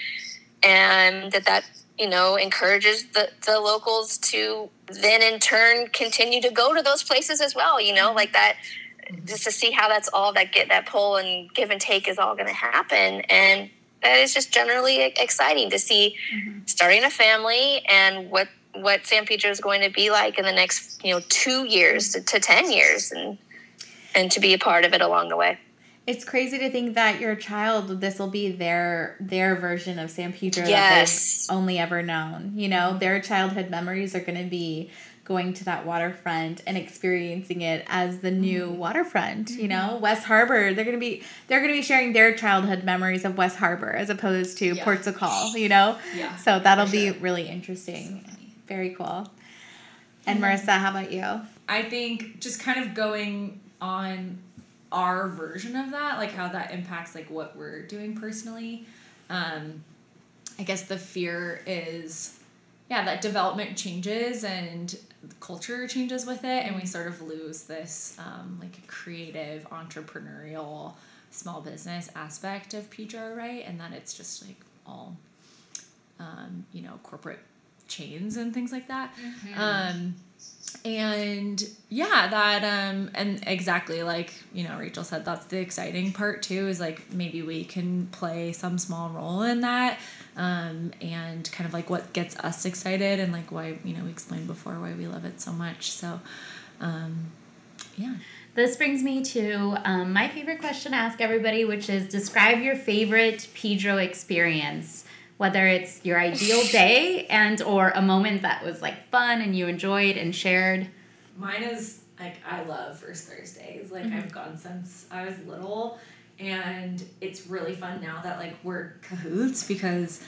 Speaker 4: and that that you know encourages the, the locals to then in turn continue to go to those places as well you know like that mm-hmm. just to see how that's all that get that pull and give and take is all going to happen. And that is just generally exciting to see mm-hmm. starting a family and what what San Pedro is going to be like in the next you know two years to, to ten years and and to be a part of it along the way
Speaker 5: It's crazy to think that your child, this will be their their version of San Pedro that they've only ever known. You know, mm-hmm. their childhood memories are going to be going to that waterfront and experiencing it as the new
Speaker 3: Mm-hmm.
Speaker 5: waterfront. You mm-hmm. know, West Harbor. They're going to be they're going to be sharing their childhood memories of West Harbor as opposed to
Speaker 3: Yeah.
Speaker 5: Port Call. You know,
Speaker 3: Yeah,
Speaker 5: So that'll
Speaker 3: for
Speaker 5: be really interesting. Very cool. And mm-hmm. Marissa, how about you?
Speaker 3: I think just kind of going on our version of that, like how that impacts like what we're doing personally. Um, I guess the fear is, yeah, that development changes and culture changes with it, and we sort of lose this um, like creative, entrepreneurial, small business aspect of Pedro, right? And that it's just like all, um, you know, corporate chains and things like that. Um, and yeah that um and exactly like you know rachel said that's the exciting part too is like maybe we can play some small role in that um and kind of like what gets us excited and like why you know we explained before why we love it so much so um yeah
Speaker 6: This brings me to um, my favorite question to ask everybody, which is describe your favorite Pedro experience. Whether it's your ideal day and or a moment that was like fun and you enjoyed and shared.
Speaker 3: mine is Like I love First Thursdays. Like mm-hmm. I've gone since I was little and it's really fun now that like we're cahoots because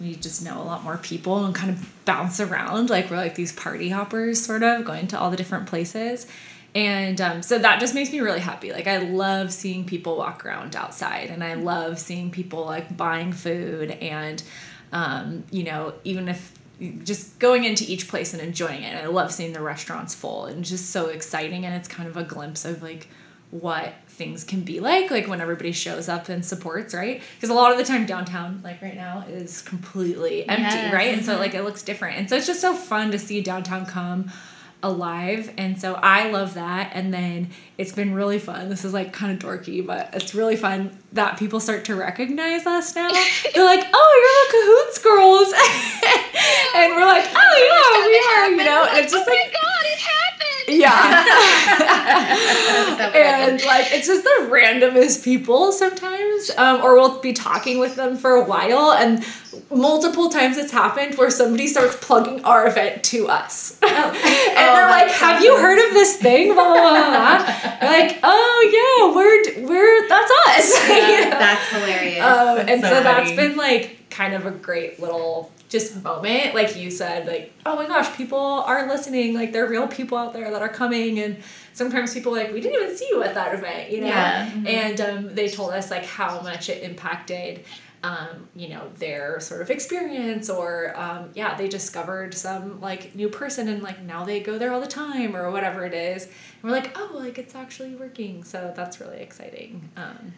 Speaker 3: we just know a lot more people and kind of bounce around like we're like these party hoppers sort of going to all the different places and um, so that just makes me really happy. Like i love seeing people walk around outside and i love seeing people like buying food and um, you know even if just going into each place and enjoying it. I love seeing the restaurants full and just so exciting and it's kind of a glimpse of like what things can be like like when everybody shows up and supports right? Because a lot of the time downtown like right now is completely empty
Speaker 6: Yes.
Speaker 3: right? And so like it looks different. And so it's just so fun to see downtown come alive and so i love that and then it's been really fun. This is like kind of dorky but it's really fun that people start to recognize us now. They're like oh you're the cahoots girls. And we're like oh yeah we are you know? And it's just
Speaker 4: oh
Speaker 3: like
Speaker 4: my god, it happened.
Speaker 3: Yeah. And like it's just the randomest people sometimes um, or we'll be talking with them for a while and multiple times it's happened where somebody starts plugging our event to us. And they're like have you heard of this thing? Blah blah blah, blah. Like oh yeah we're we're that's us. You know?
Speaker 5: That's hilarious.
Speaker 3: um, and so,
Speaker 6: so
Speaker 3: that's been like kind of a great little just moment like you said like oh my gosh people are listening like there are real people out there that are coming and sometimes people are like we didn't even see you at that event you know?
Speaker 6: Yeah.
Speaker 3: and um, they told us like how much it impacted um, you know their sort of experience or um, yeah they discovered some like new person and like now they go there all the time or whatever it is. And we're like oh like it's actually working. So that's really exciting um,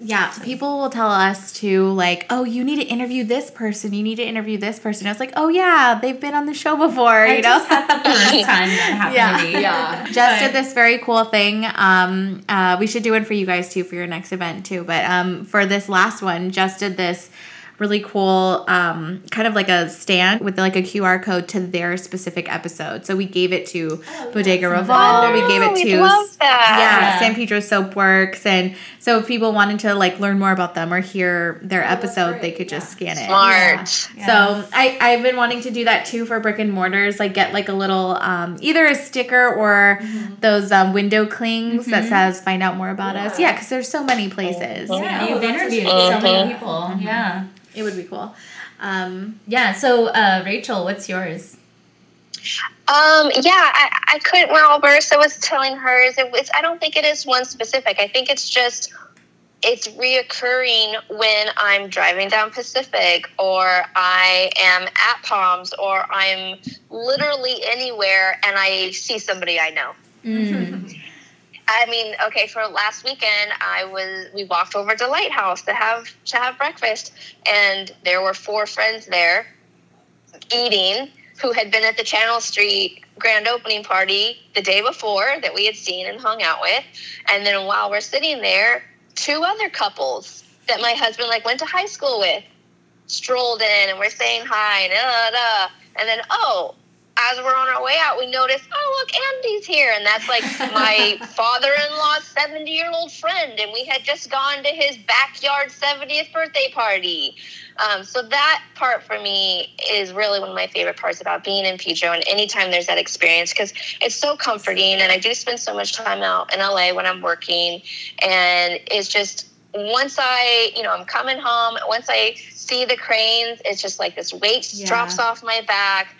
Speaker 5: Yeah, people will tell us to like, oh, you need to interview this person. You need to interview this person. I was like, oh yeah, they've been on the show before.
Speaker 6: I
Speaker 5: you know,
Speaker 6: just had the first time that happened
Speaker 5: Yeah.
Speaker 6: to me.
Speaker 3: Yeah.
Speaker 5: Just did this very cool thing. Um, uh, we should do it for you guys too for your next event too. But um, for this last one, just did this really cool um, kind of like a stand with like a QR code to their specific episode. So we gave it to Bodega
Speaker 6: some
Speaker 5: Revolve. We gave it
Speaker 4: Oh,
Speaker 5: to
Speaker 4: love that.
Speaker 5: yeah,
Speaker 6: Yeah.
Speaker 5: San Pedro Soapworks and so if people wanted to like learn more about them or hear their episode, they could just scan it.
Speaker 4: Smart.
Speaker 5: Yeah. So I I've been wanting to do that too for brick and mortars, like get like a little um, either a sticker or those um, window clings that says "Find out more about us."
Speaker 3: Yeah.
Speaker 5: Yeah, because there's so many places.
Speaker 6: Yeah,
Speaker 5: you know?
Speaker 6: you've interviewed so many people. Yeah.
Speaker 5: It would be cool. Um,
Speaker 6: Yeah. So, uh, Rachel, what's yours?
Speaker 4: Um, yeah, I, I couldn't. Well, Marissa was telling hers. It was. I don't think it is one specific. I think it's just it's reoccurring when I'm driving down Pacific, or I am at Palms, or I'm literally anywhere, and I see somebody I know.
Speaker 6: Mm.
Speaker 4: I mean, okay, for last weekend, I was we walked over to Lighthouse to have to have breakfast, and there were four friends there eating who had been at the Channel Street grand opening party the day before that we had seen and hung out with, and then while we're sitting there, two other couples that my husband like went to high school with strolled in and we're saying hi and and then oh as we're on our way out we notice oh look andy's here. And that's like my father-in-law's 70 year old friend. And we had just gone to his backyard 70th birthday party. Um, so that part for me is really one of my favorite parts about being in Pedro and anytime there's that experience because it's so comforting. And I do spend so much time out in LA when I'm working. And it's just once I, you know, I'm coming home, once I see the cranes, it's just like this weight
Speaker 5: Yeah.
Speaker 4: drops off my back.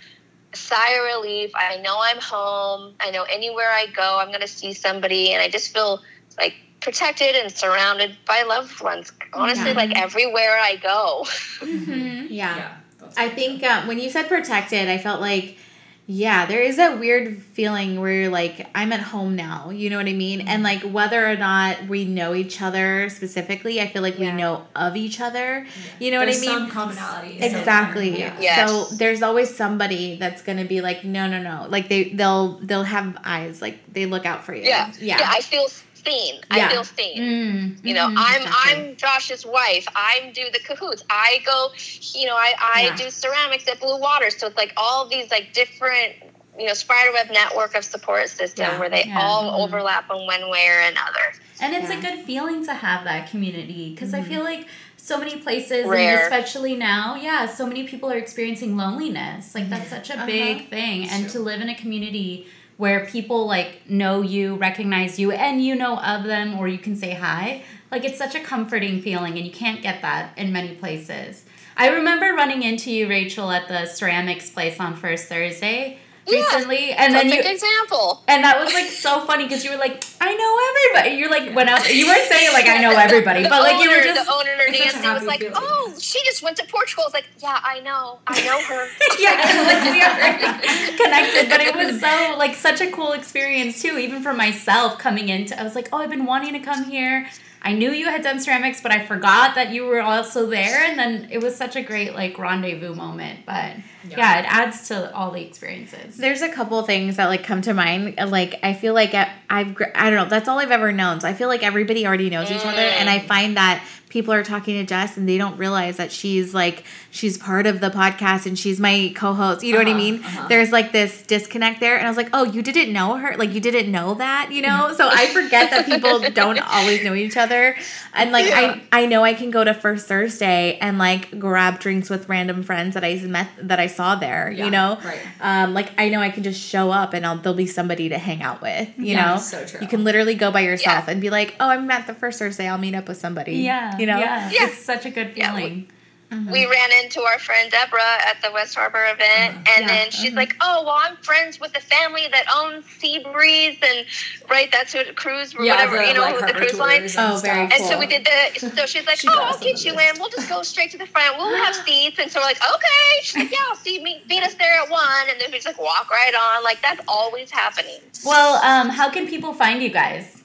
Speaker 4: Sigh of relief. I know I'm home. I know anywhere I go, I'm going to see somebody. And I just feel like protected and surrounded by loved ones. Honestly,
Speaker 5: Yeah.
Speaker 4: like everywhere I go.
Speaker 5: yeah.
Speaker 3: yeah
Speaker 5: I think um, when you said protected, I felt like, yeah, there is that weird feeling where you're like, I'm at home now. You know what I mean? And mm-hmm. like, whether or not we know each other specifically, I feel like we know of each other. You know
Speaker 3: There's
Speaker 5: what I mean?
Speaker 3: some commonalities
Speaker 5: Exactly.
Speaker 3: Yeah.
Speaker 4: Yes.
Speaker 5: So there's always somebody that's gonna be like, no, no, no. Like they they'll they'll have eyes. Like they look out for you.
Speaker 4: Yeah.
Speaker 5: Yeah.
Speaker 4: I feel seen.
Speaker 5: Yeah.
Speaker 4: I feel seen.
Speaker 6: Mm.
Speaker 4: You know,
Speaker 5: Mhm,
Speaker 4: I'm
Speaker 5: exactly.
Speaker 4: I'm Josh's wife. I do the cahoots. I go, you know, I, I
Speaker 5: Yeah.
Speaker 4: do ceramics at Blue Water. So it's like all these like different, you know, spiderweb network of support system
Speaker 5: Yeah.
Speaker 4: where they
Speaker 6: Yeah.
Speaker 4: all
Speaker 6: Mhm.
Speaker 4: overlap in one way or another.
Speaker 6: And it's
Speaker 5: Yeah.
Speaker 6: a good feeling to have that community because I feel like so many places,
Speaker 4: Rare.
Speaker 6: and especially now, yeah, so many people are experiencing loneliness. Like that's such a
Speaker 5: Uh-huh.
Speaker 6: big thing. and
Speaker 3: True.
Speaker 6: to live in a community where people like know you, recognize you, and you know of them, or you can say hi. Like it's such a comforting feeling, and you can't get that in many places. I remember running into you, Rachel, at the ceramics place on First Thursday
Speaker 4: Yeah,
Speaker 6: recently, and then you
Speaker 4: example.
Speaker 6: and that was like so funny because you were like, I know everybody. You're like went out. You weren't saying like I know everybody,
Speaker 4: The
Speaker 6: but like you were just
Speaker 4: the owner Nancy was like,
Speaker 3: feeling.
Speaker 4: "Oh, she just went to Portugal." I was like, "Yeah, I know, I know her."
Speaker 6: yeah, like we are connected. But it was so like such a cool experience too, even for myself coming into. I was like, oh, I've been wanting to come here. I knew you had done ceramics, but I forgot that you were also there. And then it was such a great like rendezvous moment. But yeah, it adds to all the experiences.
Speaker 5: There's a couple of things that like come to mind. Like I feel like I- I've I don't know. That's all I've ever known. So I feel like everybody already knows each other, and I find that people are talking to Jess and they don't realize that she's like she's part of the podcast and she's my co-host. You know what I
Speaker 3: Uh-huh,
Speaker 5: mean? There's like this disconnect there, and I was like, oh, you didn't know her? Like you didn't know that? You know? So I forget that people don't always know each other, and like
Speaker 4: Yeah.
Speaker 5: I I know I can go to First Thursday and like grab drinks with random friends that I met that I saw there.
Speaker 3: Yeah,
Speaker 5: you know?
Speaker 3: right.
Speaker 5: um, like I know I can just show up and I'll, there'll be somebody to hang out with. You
Speaker 3: Yeah,
Speaker 5: know,
Speaker 3: so true.
Speaker 5: You can literally go by yourself and be like, "Oh, I'm at the first Thursday. I'll meet up with somebody."
Speaker 6: Yeah,
Speaker 5: you know.
Speaker 6: yeah,
Speaker 4: Yeah.
Speaker 6: it's such a good
Speaker 4: Yeah, we-
Speaker 6: feeling.
Speaker 4: we ran into our friend Deborah at the West Harbor event, and
Speaker 5: Yeah.
Speaker 4: then she's like, "Oh, well, I'm friends with the family that owns Seabreeze, and right, that's who cruise or
Speaker 3: Yeah,
Speaker 4: whatever,
Speaker 3: the,
Speaker 4: you know,
Speaker 3: like,
Speaker 4: the cruise line."
Speaker 3: tours and
Speaker 5: Oh, very
Speaker 3: stuff.
Speaker 4: And so we did the. So she's like,
Speaker 3: She
Speaker 4: "Oh, I'll get you
Speaker 3: love
Speaker 4: in. We'll just go straight to the front. We'll have seats." And so we're like, "Okay." She's like, "Yeah, I'll see meet, meet us there at one." And then we just like walk right on. Like that's always happening.
Speaker 6: Well, um, how can people find you guys?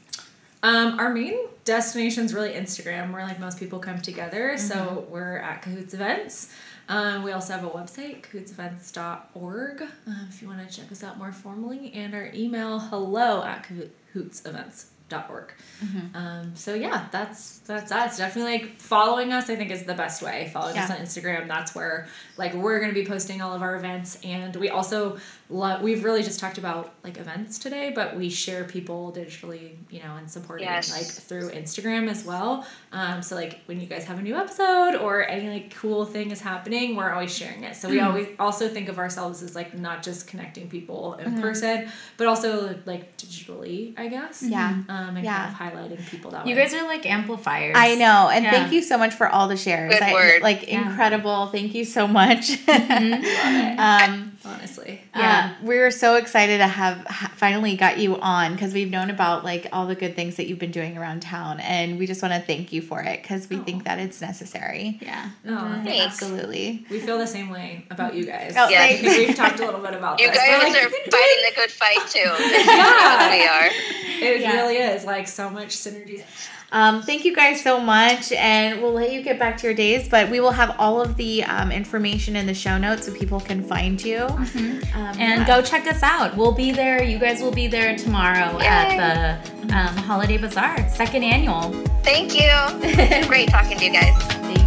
Speaker 3: Um, our main destination's really Instagram, where like most people come together.
Speaker 6: Mm-hmm.
Speaker 3: So we're at Cahoots Events. Um, we also have a website, cahootsevents.org, um, if you want to check us out more formally, and our email hello at cahootsevents.org.
Speaker 6: Mm-hmm.
Speaker 3: Um, so yeah, that's that's us. Definitely like following us. I think is the best way. Following us on Instagram. That's where like we're gonna be posting all of our events, and we also lo- we've really just talked about like events today, but we share people digitally, you know, and supporting
Speaker 4: Yes.
Speaker 3: like through Instagram as well. Um, so like when you guys have a new episode or any like cool thing is happening, we're always sharing it. So we always also think of ourselves as like not just connecting people in person, but also like digitally, I guess.
Speaker 5: Yeah.
Speaker 3: Um, and
Speaker 5: Yeah.
Speaker 3: kind of highlighting people that
Speaker 6: You
Speaker 3: way.
Speaker 6: guys are like amplifiers.
Speaker 5: I know, and
Speaker 6: Yeah.
Speaker 5: thank you so much for all the shares.
Speaker 4: Good
Speaker 5: I,
Speaker 4: word.
Speaker 5: Like
Speaker 6: Yeah.
Speaker 5: incredible. Thank you so much.
Speaker 3: Mm-hmm.
Speaker 5: um,
Speaker 3: honestly.
Speaker 5: yeah, um, we were so excited to have ha- finally got you on because we've known about like all the good things that you've been doing around town, and we just want to thank you for it because we oh. think that it's necessary.
Speaker 6: Yeah.
Speaker 3: Oh,
Speaker 4: Thanks.
Speaker 5: Absolutely.
Speaker 3: we feel the same way about you guys.
Speaker 5: Oh,
Speaker 4: Yeah.
Speaker 3: I we've talked a little bit about
Speaker 4: You
Speaker 3: this.
Speaker 4: guys
Speaker 3: We're like,
Speaker 4: are fighting the good fight too.
Speaker 3: Yeah.
Speaker 4: we are.
Speaker 3: It
Speaker 5: Yeah.
Speaker 3: really is like so much synergy.
Speaker 5: Um, thank you guys so much, and we'll let you get back to your days. But we will have all of the um, information in the show notes so people can find you. Um,
Speaker 6: And
Speaker 5: yeah.
Speaker 6: go check us out. We'll be there. You guys will be there tomorrow at the um, Holiday Bazaar, second annual.
Speaker 4: Thank you. Great talking to you guys.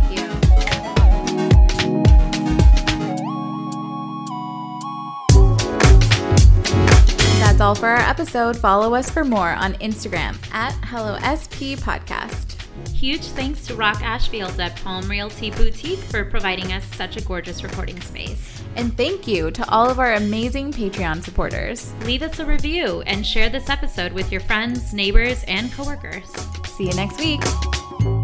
Speaker 5: That's all for our episode. Follow us for more on Instagram at HelloSP Podcast.
Speaker 2: Huge thanks to Rock Ashfield at Palm Realty Boutique for providing us such a gorgeous recording space.
Speaker 5: And thank you to all of our amazing Patreon supporters.
Speaker 2: Leave us a review and share this episode with your friends, neighbors, and coworkers.
Speaker 5: See you next week.